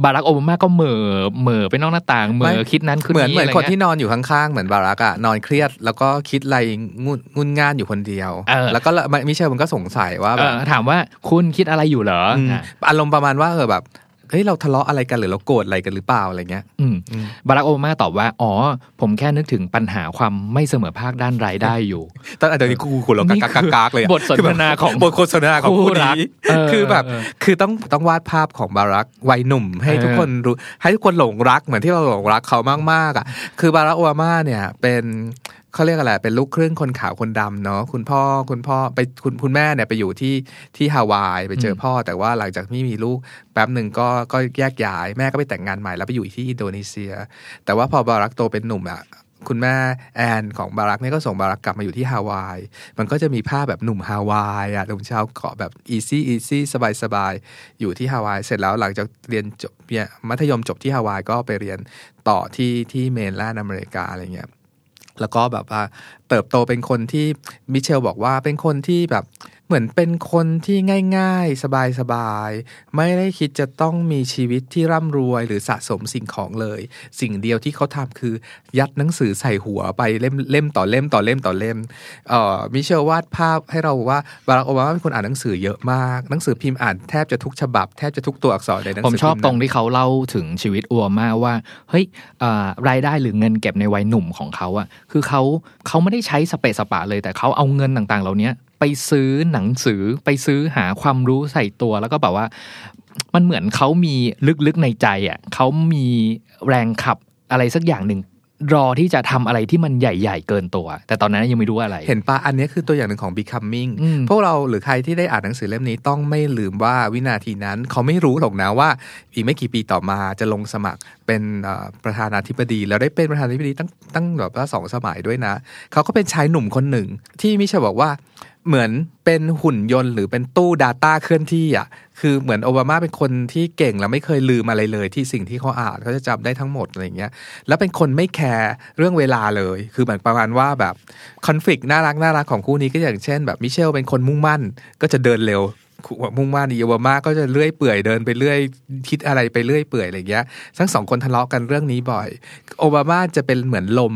บารักโอบามาก็เหม่อเหม่อไปนอกหน้าต่างเหม่อคิดนั้นคิดเหมือนนี้เหมือนอะไรคนเงี้ยที่นอนอยู่ข้างๆเหมือนบารักอะนอนเครียดแล้วก็คิดอะไรงุนงุนง่านอยู่คนเดียวเออแล้วก็ละมิเชลมันก็สงสัยว่าเอแบบอถามว่าคุณคิดอะไรอยู่เหรออืมอะอารมณ์ประมาณว่าเออแบบ เฮ้ยเราทะเลาะอะไรกันหรือเราโกรธอะไรกันหรือเปล่าอะไรเงี้ยอืมอืมบารักโอบามาตอบว่า อ๋อ ผมแค่นึกถึงปัญหาความไม่เสมอภาคด้านรายได้อยู่ตอนอันนี้กูกูเรานี่กากคือกากๆเลยอะบทสนทนาของบทสนทนาของคู่คู่รักนี้เออคือแบบเออคือต้องต้องวาดภาพของบารักวัยหนุ่ม ให้เออทุกคนรู้ให้ทุกคนหลงรักเหมือนที่เราหลงรักเขามากๆอะ คือบารักโอบามาเนี่ยเป็น เขาเรียกอะไรเป็นลูกครึ่งคนขาวคนดำเนาะคุณพ่อคุณพ่อไปคุณคุณแม่เนี่ยไปอยู่ที่ที่ฮาวายไปเจอพ่อ แต่ว่าหลังจากที่มีลูกแป๊บหนึ่งก็ก็แยกย้าย แม่ก็ไปแต่งงานใหม่แล้วไปอยู่ที่อินโดนีเซีย แต่ว่าพอบารักโตเป็นหนุ่มอะคุณแม่แอนของบารักเนี่ยก็ส่งบารักกลับมาอยู่ที่ฮาวาย มันก็จะมีภาพแบบหนุ่มฮาวายอะหนุ่มชาวเกาะแบบ easy easy สบายสบายอยู่ที่ฮาวาย เสร็จแล้วหลังจากเรียนจบเนี่ยมัธยมจบที่ฮาวายก็ไปเรียนต่อที่ที่เมนแลนด์อเมริกาอะไรเงี้ย แล้วก็แบบว่าเติบโตเป็นคนที่มิเชลบอกว่าเป็นคนที่แบบ เหมือนเป็นคนที่ง่าย ๆ สบายๆ ไม่ได้คิดจะต้องมีชีวิตที่ร่ำรวยหรือสะสมสิ่งของเลย สิ่งเดียวที่เขาทำคือยัดหนังสือใส่หัวไปเล่มเล่มต่อเล่มต่อเล่มต่อเล่มเอ่อมิเชลวาดภาพให้เราว่าบารักโอบามาเป็นคนอ่านหนังสือเยอะมากหนังสือพิมพ์อ่านแทบจะทุกฉบับแทบจะทุกตัวอักษรในหนังสืผมชอบตรงที่เขาเล่าถึงชีวิตอัวมาว่าเฮ้ยรายได้หรือเงินเก็บในวัยหนุ่มของเขาอะคือเขาเขาไม่ได้ใช้สเปะสปะเลยแต่เขาเอาเงินต่างๆ เหล่านี้ ไปซื้อหนังสือไปซื้อหาความรู้ใส่ตัวแล้วก็แบบว่า มันเหมือนเขามีลึกๆในใจอะเขามีแรงขับอะไรสักอย่างหนึ่งรอที่จะทำอะไรที่มันใหญ่ ๆ เกินตัว แต่ตอนนั้นยังไม่รู้อะไร เห็นปะอันนี้คือตัวอย่างหนึ่งของ becoming อืมพวกเราหรือใครที่ได้อ่านหนังสือเล่มนี้ต้องไม่ลืมว่าวินาทีนั้น เขาไม่รู้หรอกนะว่า อีกไม่กี่ปีต่อมาจะลงสมัครเป็นเอ่อประธานาธิบดี แล้วได้เป็นประธานาธิบดีตั้งตั้งแบบว่าสองสมัยด้วยนะ เขาก็เป็นชายหนุ่มคนหนึ่งที่มิเชลบอกว่า เหมือนเป็นหุ่นยนต์หรือเป็นตู้ Data เคลื่อนที่อะคือเหมือนโอบามาเป็นคนที่เก่งแล้วไม่เคยลืมอะไรเลย ที่สิ่งที่เขาอ่านเขาจะจำได้ทั้งหมดอะไรเงี้ยแล้วเป็นคนไม่แคร์เรื่องเวลาเลย คือเหมือนประมาณว่าแบบคอนฟ lict น่ารักน่ารักของคู่นี้ก็อย่างเช่น แบบมิเชลเป็นคนมุ่งมั่นก็จะเดินเร็วมุ่งมั่นอีโอบามาก็จะเลื่อยเปื่อยเดินไปเรื่อยคิดอะไรไปเรื่อยเปื่อยอะไรเงี้ยทั้งสองคนทะเลาะกันเรื่องนี้บ่อย โอบามาจะเป็นเหมือนลม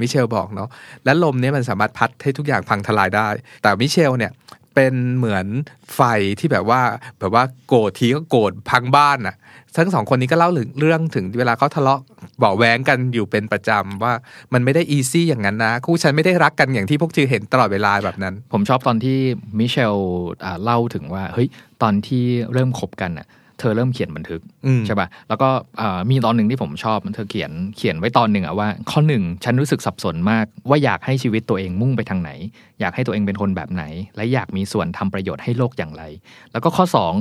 มิเชลบอกเนาะและลมเนี้มันสามารถพัดให้ทุกอย่างพังทลายได้ แต่มิเชลเนี่ยเป็นเหมือนไฟที่แบบว่าแบบว่าโกรธทีก็โกรธพังบ้านอะ ทั้งสองคนนี้ก็เล่าถึงเรื่องถึงเวลาเขาทะเลาะเบาะแวงกันอยู่เป็นประจำว่ามันไม่ได้อีซี่อย่างนั้นนะ คู่ฉันไม่ได้รักกันอย่างที่พวกเธอเห็นตลอดเวลาแบบนั้น ผมชอบตอนที่มิเชลเล่าถึงว่าเฮ้ยตอนที่เริ่มคบกันอะ เธอเริ่มเขียนบันทึกอืมใช่ป่ะแล้วก็อ่ามีตอนหนึ่งที่ผมชอบเธอเขียนเขียนไว้ตอนหนึ่งอะว่า ข้อหนึ่งฉันรู้สึกสับสนมาก ว่าอยากให้ชีวิตตัวเองมุ่งไปทางไหน อยากให้ตัวเองเป็นคนแบบไหน และอยากมีส่วนทำประโยชน์ให้โลกอย่างไร แล้วก็ข้อสอง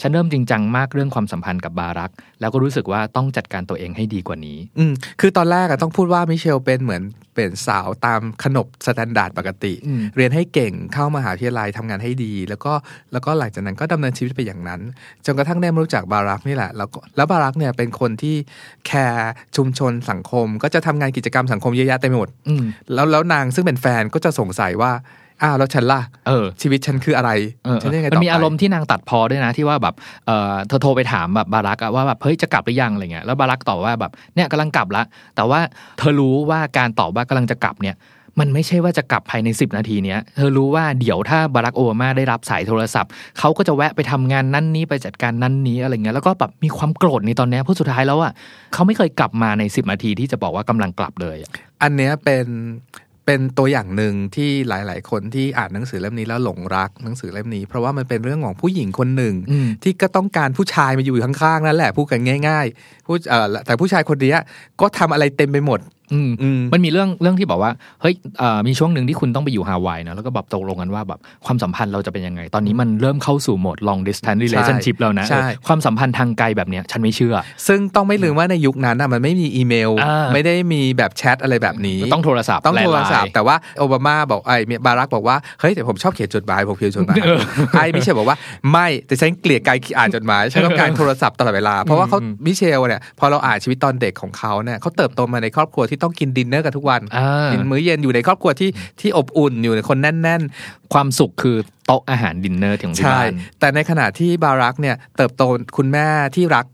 ฉันเริ่มจริงจังมากเรื่องความสัมพันธ์กับบารัก แล้วก็รู้สึกว่าต้องจัดการตัวเองให้ดีกว่านี้ อืมคือตอนแรกอะต้องพูดว่ามิเชลเป็นเหมือนเป็นสาวตามขนบ standard ปกติอืมเรียนให้เก่งเข้ามหาวิทยาลัยทำงานให้ดี แล้วก็แล้วก็หลังจากนั้นก็ดำเนินชีวิตไปอย่างนั้นจนกระทั่งได้มารู้จักบารักนี่แหละ แล้วก็แล้วบารักเนี่ยเป็นคนที่แคร์ชุมชนสังคม ก็จะทำงานกิจกรรมสังคมเยอะแยะเต็มไปหมดอืมแล้วแล้วนางซึ่งเป็นแฟนก็จะสงสัยว่า อ้าวแล้วฉันล่ะเออ ชีวิตฉันคืออะไรเออฉันยังไงต่อนไปมันมีอารมณ์ที่นางตัดพ้อด้วยนะที่ว่าแบบเออเธอโทรไปถามแบบบารักอะว่าแบบเฮ้ยจะกลับหรือยังอะไรเงี้ยแล้วบารักตอบว่าแบบเนี่ยกำลังกลับละแต่ว่าเธอรู้ว่าการตอบว่ากำลังจะกลับเนี่ยมันไม่ใช่ว่าจะกลับภายใน 10 นาทีเนี้ย เธอรู้ว่าเดี๋ยวถ้าบารักโอบามาได้รับสายโทรศัพท์ เขาก็จะแวะไปทำงานนั่นนี้ไปจัดการนั่นนี้อะไรเงี้ย แล้วก็แบบมีความโกรธในตอนเนี้ยเพราะสุดท้ายแล้วอะเขาไม่เคยกลับมาใน 10 นาทีที่จะบอกว่ากำลังกลับเลยอะอันเนี้ยเป็น เป็นตัวอย่างหนึ่งที่หลาย ๆ คนที่อ่านหนังสือเล่มนี้แล้วหลงรักหนังสือเล่มนี้ เพราะว่ามันเป็นเรื่องของผู้หญิงคนหนึ่งอืมที่ก็ต้องการผู้ชายมาอยู่ข้าง ๆ นั่นแหละพูดกันง่าย ๆ ผู้เอ่อแต่ผู้ชายคนเนี้ยก็ทำอะไรเต็มไปหมด อืมอืมมันมีเรื่องเรื่องที่บอกว่าเฮ้ยเอ่อมีช่วงหนึ่งที่คุณต้องไปอยู่ฮาวายนะแล้วก็แบบตกลงกันว่าแบบความสัมพันธ์เราจะเป็นยังไง ตอนนี้มันเริ่มเข้าสู่โหมด long distance relationship แล้วนะใช่เออความสัมพันธ์ทางไกลแบบเนี้ยฉันไม่เชื่อ ซึ่งต้องไม่ลืมว่าในยุคนั้นน่ะมันไม่มีอีเมลอ่าไม่ได้มีแบบแชทอะไรแบบนี้ต้องโทรศัพท์ต้องโทรศัพท์แลนด์ไลน์แต่ว่าโอบามาบอกไอ้บารักบอกว่าเฮ้ยแต่ผมชอบเขียนจดหมายผมเขียนจดหมายไอ้มิเชลบอกว่าไม่แต่ฉันเกลียดการอ่านจดหมายฉันต้องการโทรศัพท์ตลอดเวลาเพราะว่าเขามิเชลเนี่ยพอเราอ่านชีวิตตอนเด็กของเขาเนี่ยเขาเติบโตมาในครอบครัวที่ต้องกินดินเนอร์กันทุกวันอ่ากินมื้อเย็นอยู่ในครอบครัวที่ที่อบอุ่นอยู่ในคนแน่นความสุขคือโต๊ะอาหารดินเนอร์ของๆที่ใช่บ้านแต่ในขณะที่บารักเนี่ยเติบโตคุณแม่ที่รัก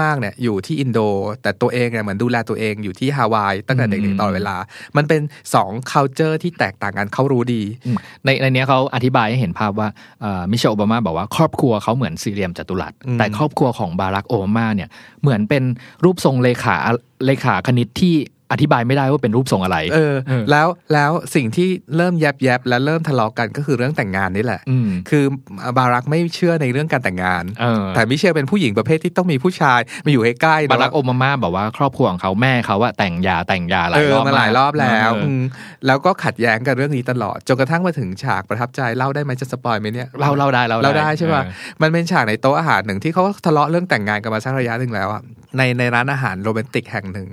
มากๆเนี่ยอยู่ที่อินโด แต่ตัวเองเนี่ยเหมือนดูแลตัวเองอยู่ที่ฮาวายตั้งแต่เด็กๆตลอดเวลา มันเป็นสอง culture ที่แตกต่างกันเขารู้ดีอืมในในเนี้ยเขาอธิบายให้เห็นภาพว่ามิเชลโอบามาบอกว่าครอบครัวเขาเหมือนสี่เหลี่ยมจัตุรัสอืมแต่ครอบครัวของบารักโอบามาเนี่ยเหมือนเป็นรูปทรงเลขาเลขาคณิตที่ อธิบายไม่ได้ว่าเป็นรูปทรงอะไร เออเออแล้วแล้วสิ่งที่เริ่มแยบแยบๆและเริ่มทะเลาะกันก็คือเรื่องแต่งงานนี่แหละอืมคือบารักไม่เชื่อในเรื่องการแต่งงานเออแต่มิเชลเป็นผู้หญิงประเภทที่ต้องมีผู้ชายมาอยู่ใกล้ๆบารักเนโออะบามาบอกว่าครอบครัวของเขาแม่เขาว่าแต่งยาแต่งยาหลาเอยรออบมาหลายรอบแล้วเออมแล้วก็ขัดแย้งกันเรื่องนี้ตลอดจนกระทั่งมาถึงฉากประทับใจเล่าได้ไหมจะสปอยไหมเนี่ยเล่าเล่าได้เล่าเราได้ใช่ป่ะเออมันเป็นฉากในโต๊ะอาหารหนึ่งที่เขาทะเลาะเรื่องแต่งงานกันมาสักระยะหนึ่งแล้วอะ ในในร้านอาหารโรแมนติกแห่งหนึ่ง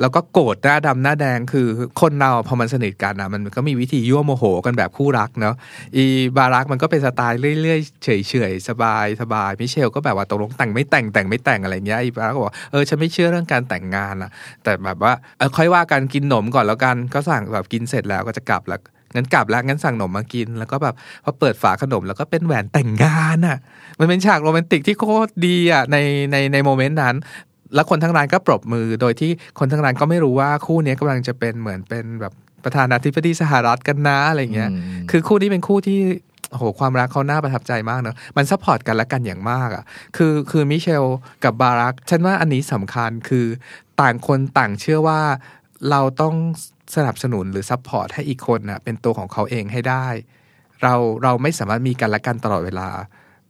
แล้วก็โกรธหน้าดำหน้าแดงคือคนเราพอมันสนิทกันอะมันก็มีวิธียั่วโมโหกันแบบคู่รักเนาะอีบารักมันก็เป็นสไตล์เรื่อยๆเฉยๆสบายสบายมิเชลก็แบบว่าตกลงแต่งไม่แต่งแต่งไม่แต่งอะไรเงี้ยอีบารักก็บอกเออฉันไม่เชื่อเรื่องการแต่งงานอะแต่แบบว่าเออค่อยว่ากันกินขนมก่อนแล้วกันก็สั่งแบบกินเสร็จแล้วก็จะกลับแล้วงั้นกลับแล้วงั้นสั่งขนมมากิน แล้วก็แบบพอเปิดฝาขนมแล้วก็เป็นแหวนแต่งงานอะ มันเป็นฉากโรแมนติกที่โคตรดีอะในในใน moment นั้น แล้วคนทั้งร้านก็ปรบมือ โดยที่คนทั้งร้านก็ไม่รู้ว่าคู่นี้กำลังจะเป็นเหมือนเป็นแบบประธานาธิบดีสหรัฐกันนะอะไรเงี้ยอืมคือคู่นี้เป็นคู่ที่โอ้โหความรักเขาน่าประทับใจมากเนอะมัน support กันและกันอย่างมากอะ คือคือมิเชลกับบารักฉันว่าอันนี้สำคัญคือต่างคนต่างเชื่อว่าเราต้องสนับสนุนหรือ support ให้อีกคนน่ะเป็นตัวของเขาเองให้ได้ เราเราไม่สามารถมีกันและกันตลอดเวลา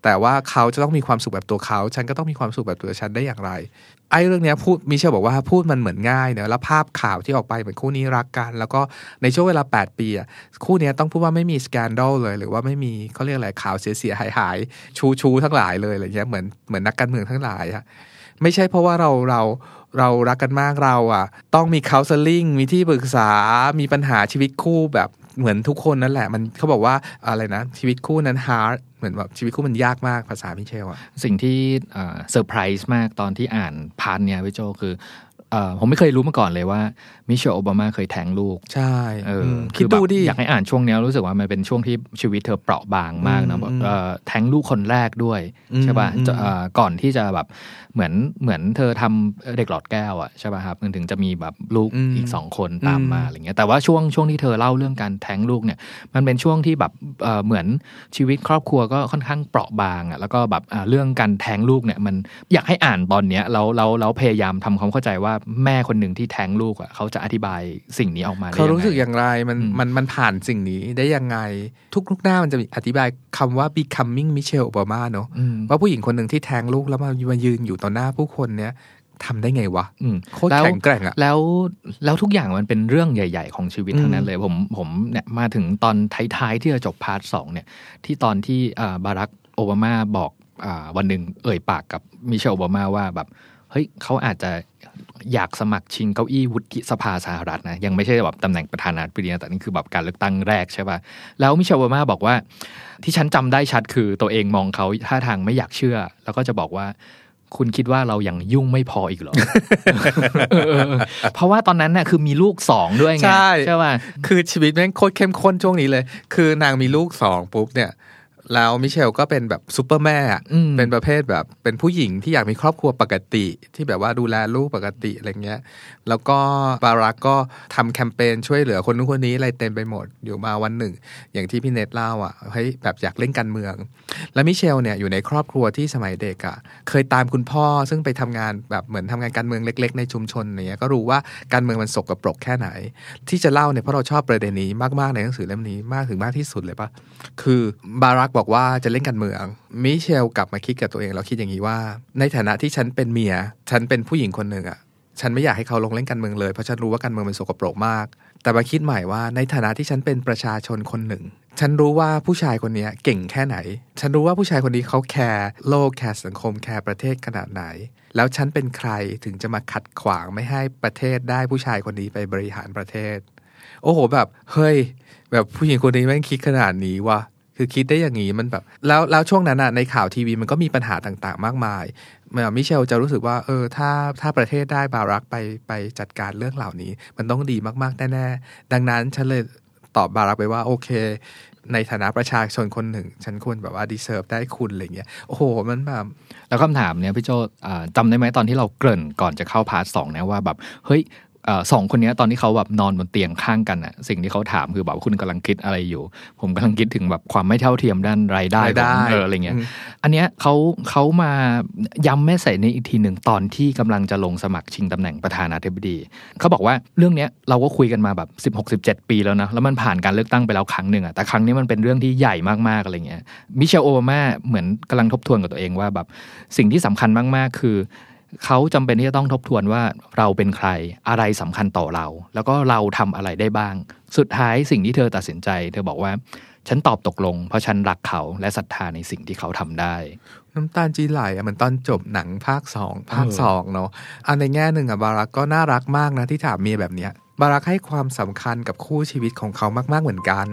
แต่ว่าเขาจะต้องมีความสุขแบบตัวเขา ฉันก็ต้องมีความสุขแบบตัวฉันได้อย่างไร ไอ้เรื่องนี้พูดมิเชลบอกว่าพูดมันเหมือนง่ายเนอะแล้วภาพข่าวที่ออกไปเหมือนคู่นี้รักกัน แล้วก็ในช่วงเวลา 8 ปีอะคู่นี้ต้องพูดว่าไม่มี scandal เลย หรือว่าไม่มีเขาเรียกอะไรข่าวเสียหายหายชู้ชู้ทั้งหลายเลยอะไรเงี้ยเหมือนเหมือนนักการเมืองทั้งหลายอะไม่ใช่เพราะว่าเราเราเรารักกันมากเราอะ ต้องมี counseling มีที่ปรึกษา มีปัญหาชีวิตคู่แบบ เหมือนทุกคนนั่นแหละ มันเขาบอกว่าอะไรนะ ชีวิตคู่นั้น hard เหมือนแบบชีวิตคู่มันยากมากภาษามิเชลอะสิ่งที่เซอร์ไพรส์มากตอนที่อ่าน part เนี่ยพี่โจคือเอ่อผมไม่เคยรู้มาก่อนเลยว่ามิเชลโอบามาเคยแท้งลูก ใช่เออคือแบบดูดิ อยากให้อ่านช่วงเนี้ยรู้สึกว่ามันเป็นช่วงที่ชีวิตเธอเปราะบางมากนะอืมแบบเอ่อแท้งลูกคนแรกด้วยอืมใช่ป่ะอืมจะเอ่อก่อนที่จะแบบ เหมือนเหมือนเธอทำเด็กหลอดแก้วอะใช่ป่ะครับมันถึงจะมีแบบลูกอีกสองคนตามมาอะไรเงี้ยแต่ว่าช่วงช่วงที่เธอเล่าเรื่องการแท้งลูกเนี่ย มันเป็นช่วงที่แบบเอ่อเหมือนชีวิตครอบครัวก็ค่อนข้างเปราะบางอะแล้วก็แบบอ่าเรื่องการแท้งลูกเนี่ยมันอยากให้อ่านตอนเนี้ยแล้วแล้วแล้วพยายามทำความเข้าใจว่าแม่คนหนึ่งที่แท้งลูกอะเขาจะอธิบายสิ่งนี้ออกมาได้เขายังรู้สึกไงอย่างไรมันอืมมันมันผ่านสิ่งนี้ได้ยังไงทุกลูกหน้ามันจะมีอธิบายคำว่า becoming Michelle Obama เนอะอืมว่าผู้หญิงคนหนึ่งที่แทงลูกแล้วมามายืนอยู่ต่อหน้าผู้คนเนี้ยทำได้ไงวะอืมโคตรแล้วแข็งแกร่งอะแล้วแล้วทุกอย่างมันเป็นเรื่องใหญ่ ๆ ของชีวิตอืมทั้งนั้นเลย ผมผมเนี่ยมาถึงตอนท้ายๆที่จะจบ part สองเนี่ย ที่ตอนที่อ่าบารักโอบามาบอกอาวันหนึ่งเอ่ยปากกับมิเชลโอบามาว่าแบบเฮ้ยเขาอาจจะอยากสมัครชิงเก้าอี้วุฒิสภาสหรัฐนะ ยังไม่ใช่แบบตำแหน่งประธานาธิบดีนะแต่นี่คือแบบการเลือกตั้งแรกใช่ป่ะ แล้วมิเชลโอบามาบอกว่า ที่ฉันจำได้ชัดคือตัวเองมองเขาท่าทางไม่อยากเชื่อ แล้วก็จะบอกว่า คุณคิดว่าเรายังยุ่งไม่พออีกเหรอเออเออเออเพราะว่าตอนนั้นน่ะคือมีลูกสองด้วยไง ใช่ใช่ป่ะคือชีวิตแม่งโคตรเข้มข้นช่วงนี้เลย คือนางมีลูกสองปุ๊บเนี่ย แล้วมิเชลก็เป็นแบบซูเปอร์แม่อะอืมเป็นประเภทแบบเป็นผู้หญิงที่อยากมีครอบครัวปกติ ที่แบบว่าดูแลลูกปกติอะไรเงี้ย แล้วก็บารักก็ทำแคมเปญช่วยเหลือคนนู้นคนนี้อะไรเต็มไปหมดอยู่มาวันหนึ่ง อย่างที่พี่เนทเล่าอะเฮ้ยแบบอยากเล่นการเมือง แล้วมิเชลเนี่ยอยู่ในครอบครัวที่สมัยเด็กอะ่ะเคยตามคุณพ่อซึ่งไปทำงานแบบเหมือนทำงานการเมืองเล็ก ๆ ในชุมชนอะไรเงี้ยก็รู้ว่าการเมืองมันสกปรกแค่ไหน ที่จะเล่าเนี่ยเพราะเราชอบประเด็นนี้มากๆในหนังสือเล่มนี้มากถึงมากที่สุดเลยปะคือบารักบอกอกว่าจะเล่นการเมือง มิเชลกลับมาคิดกับตัวเองแล้วคิดอย่างนี้ว่า ในฐานะที่ฉันเป็นเมีย ฉันเป็นผู้หญิงคนหนึ่งอะ่ะฉันไม่อยากให้เขาลงเล่นการเมืองเลย เพราะฉันรู้ว่าการเมืองมันสกปรกมาก แต่มาคิดใหม่ว่าในฐานะที่ฉันเป็นประชาชนคนหนึ่ง ฉันรู้ว่าผู้ชายคนนี้เก่งแค่ไหน ฉันรู้ว่าผู้ชายคนนี้เขาแคร์โลกแคร์สังคมแคร์ประเทศขนาดไหน แล้วฉันเป็นใครถึงจะมาขัดขวางไม่ให้ประเทศได้ผู้ชายคนนี้ไปบริหารประเทศ โอ้โหแบบ เฮ้ย แบบผู้หญิงคนนี้แม่งคิดขนาดนี้วะ คือคิดได้อย่างนี้มันแบบ แล้วแล้วช่วงนั้นอะในข่าวทีวีมันก็มีปัญหาต่างๆ มากมายมิเชลจะรู้สึกว่าเออถ้าถ้าประเทศได้บารักไปไปจัดการเรื่องเหล่านี้ มันต้องดีมากๆแน่ๆดังนั้นฉันเลยตอบบารักไปว่า โอเค ในฐานะประชาชนคนหนึ่ง ฉันควรแบบว่า deserve ได้คุณอะไรเงี้ยโอ้โห มันแบบแล้วคำถามเนี่ยพี่โจจำได้ไหมตอนที่เราเกริ่นก่อนจะเข้า part สองเนี่ยว่าแบบ เฮ้ย สองคนเนี้ยตอนที่เขาแบบนอนบนเตียงข้างกันอะสิ่งที่เขาถามคือแบบคุณกำลังคิดอะไรอยู่ ผมกำลังคิดถึงแบบความไม่เท่าเทียมด้านรายได้รายได้ของเอออะไรเงี้ยอืมอันเนี้ยเขาเขามาย้ำแม่ใส่ในอีกทีหนึ่งตอนที่กำลังจะลงสมัครชิงตำแหน่งประธานาธิบดี เขาบอกว่าเรื่องเนี้ยเราก็คุยกันมาแบบ 16 17 ปีแล้วนะแล้วมันผ่านการเลือกตั้งไปแล้วครั้งหนึ่งอะแต่ครั้งนี้มันเป็นเรื่องที่ใหญ่มากๆอะไรเงี้ยมิเชลโอบามาเหมือนกำลังทบทวนกับตัวเองว่าแบบสิ่งที่สำคัญมากๆ คือ เขาจำเป็นที่จะต้องทบทวนว่าเราเป็นใครอะไรสำคัญต่อเรา แล้วก็เราทำอะไรได้บ้าง สุดท้ายสิ่งที่เธอตัดสินใจ เธอบอกว่าฉันตอบตกลง เพราะฉันรักเขาและศรัทธาในสิ่งที่เขาทำได้ น้ำตาลจีไหลอะเหมือนตอนจบหนังภาคสองภาคเออสองเนาะอันในแง่หนึ่งอะบารักก็น่ารักมากนะที่ถามเมียแบบเนี้ยบารักให้ความสำคัญกับคู่ชีวิตของเขามาก ๆเหมือนกัน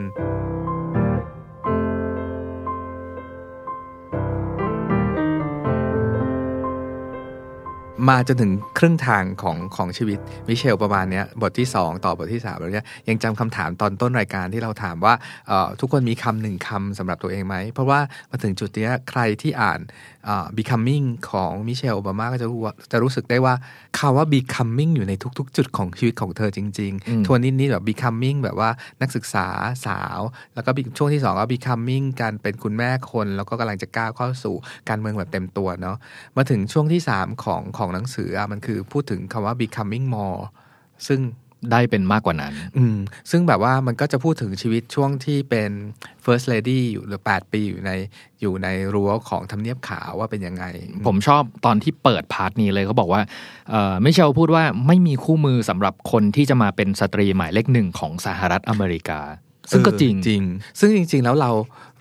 มาจนถึงครึ่งทางของของชีวิตมิเชลประมาณเนี้ยบทที่ 2 ต่อบทที่3แล้วเนี่ยยังจำคำถามตอนต้นรายการที่เราถามว่าเอ่อทุกคนมีคำหนึ่งคำสำหรับตัวเองไหม เพราะว่ามาถึงจุดเนี้ยใครที่อ่านเอ่อ becoming ของมิเชลโอบามาก็จะรู้ว่าจะรู้สึกได้ว่าคำว่า becoming อยู่ในทุก ๆ จุดของชีวิตของเธอจริงอืมๆทวนนิดๆแบบ becoming แบบว่านักศึกษาสาว แล้วก็ be- ช่วงที่2ก็ becoming การเป็นคุณแม่คน แล้วก็กำลังจะก้าวเข้าสู่การเมืองแบบเต็มตัวเนาะมาถึงช่วงที่ 3 ของของหนังสืออะมันคือพูดถึงคำว่า becoming more ซึ่งได้เป็นมากกว่านั้น อืม ซึ่งแบบว่ามันก็จะพูดถึงชีวิตช่วงที่เป็น first lady อยู่หรือ8ปีอยู่ในอยู่ในรั้วของทำเนียบขาวว่าเป็นยังไง ผมชอบตอนที่เปิด part นี้เลยเขาบอกว่าเอ่อมิเชลพูดว่าไม่มีคู่มือสำหรับคนที่จะมาเป็นสตรีหมายเลขหนึ่งของสหรัฐอเมริกา ซึ่งก็จริงเออจริง ซึ่งจริง ๆ แล้วเรา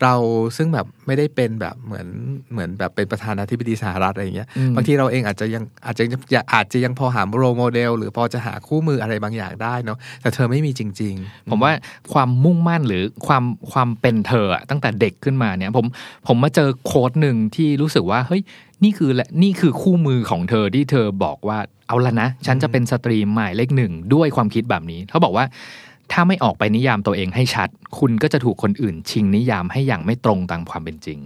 เราซึ่งแบบไม่ได้เป็นแบบเหมือนเหมือนแบบเป็นประธานาธิบดีสหรัฐอะไรอย่างเงี้ยอืมบางทีเราเองอาจจะยังอาจจะยังอาจจะยังพอหาโรโมเดล หรือพอจะหาคู่มืออะไรบางอย่างได้เนาะแต่เธอไม่มีจริง ๆ ผมว่าความมุ่งมั่นหรือความความเป็นเธออะตั้งแต่เด็กขึ้นมาเนี่ยผมผมมาเจอโค้ดหนึ่งที่รู้สึกว่าเฮ้ยนี่คือแหละนี่คือคู่มือของเธอที่เธอบอกว่าเอาละนะ ฉันจะเป็นสตรีหมายเลขหนึ่งด้วยความคิดแบบนี้เขาบอกว่า ถ้าไม่ออกไปนิยามตัวเองให้ชัด คุณก็จะถูกคนอื่นชิงนิยามให้อย่างไม่ตรงตามความเป็นจริง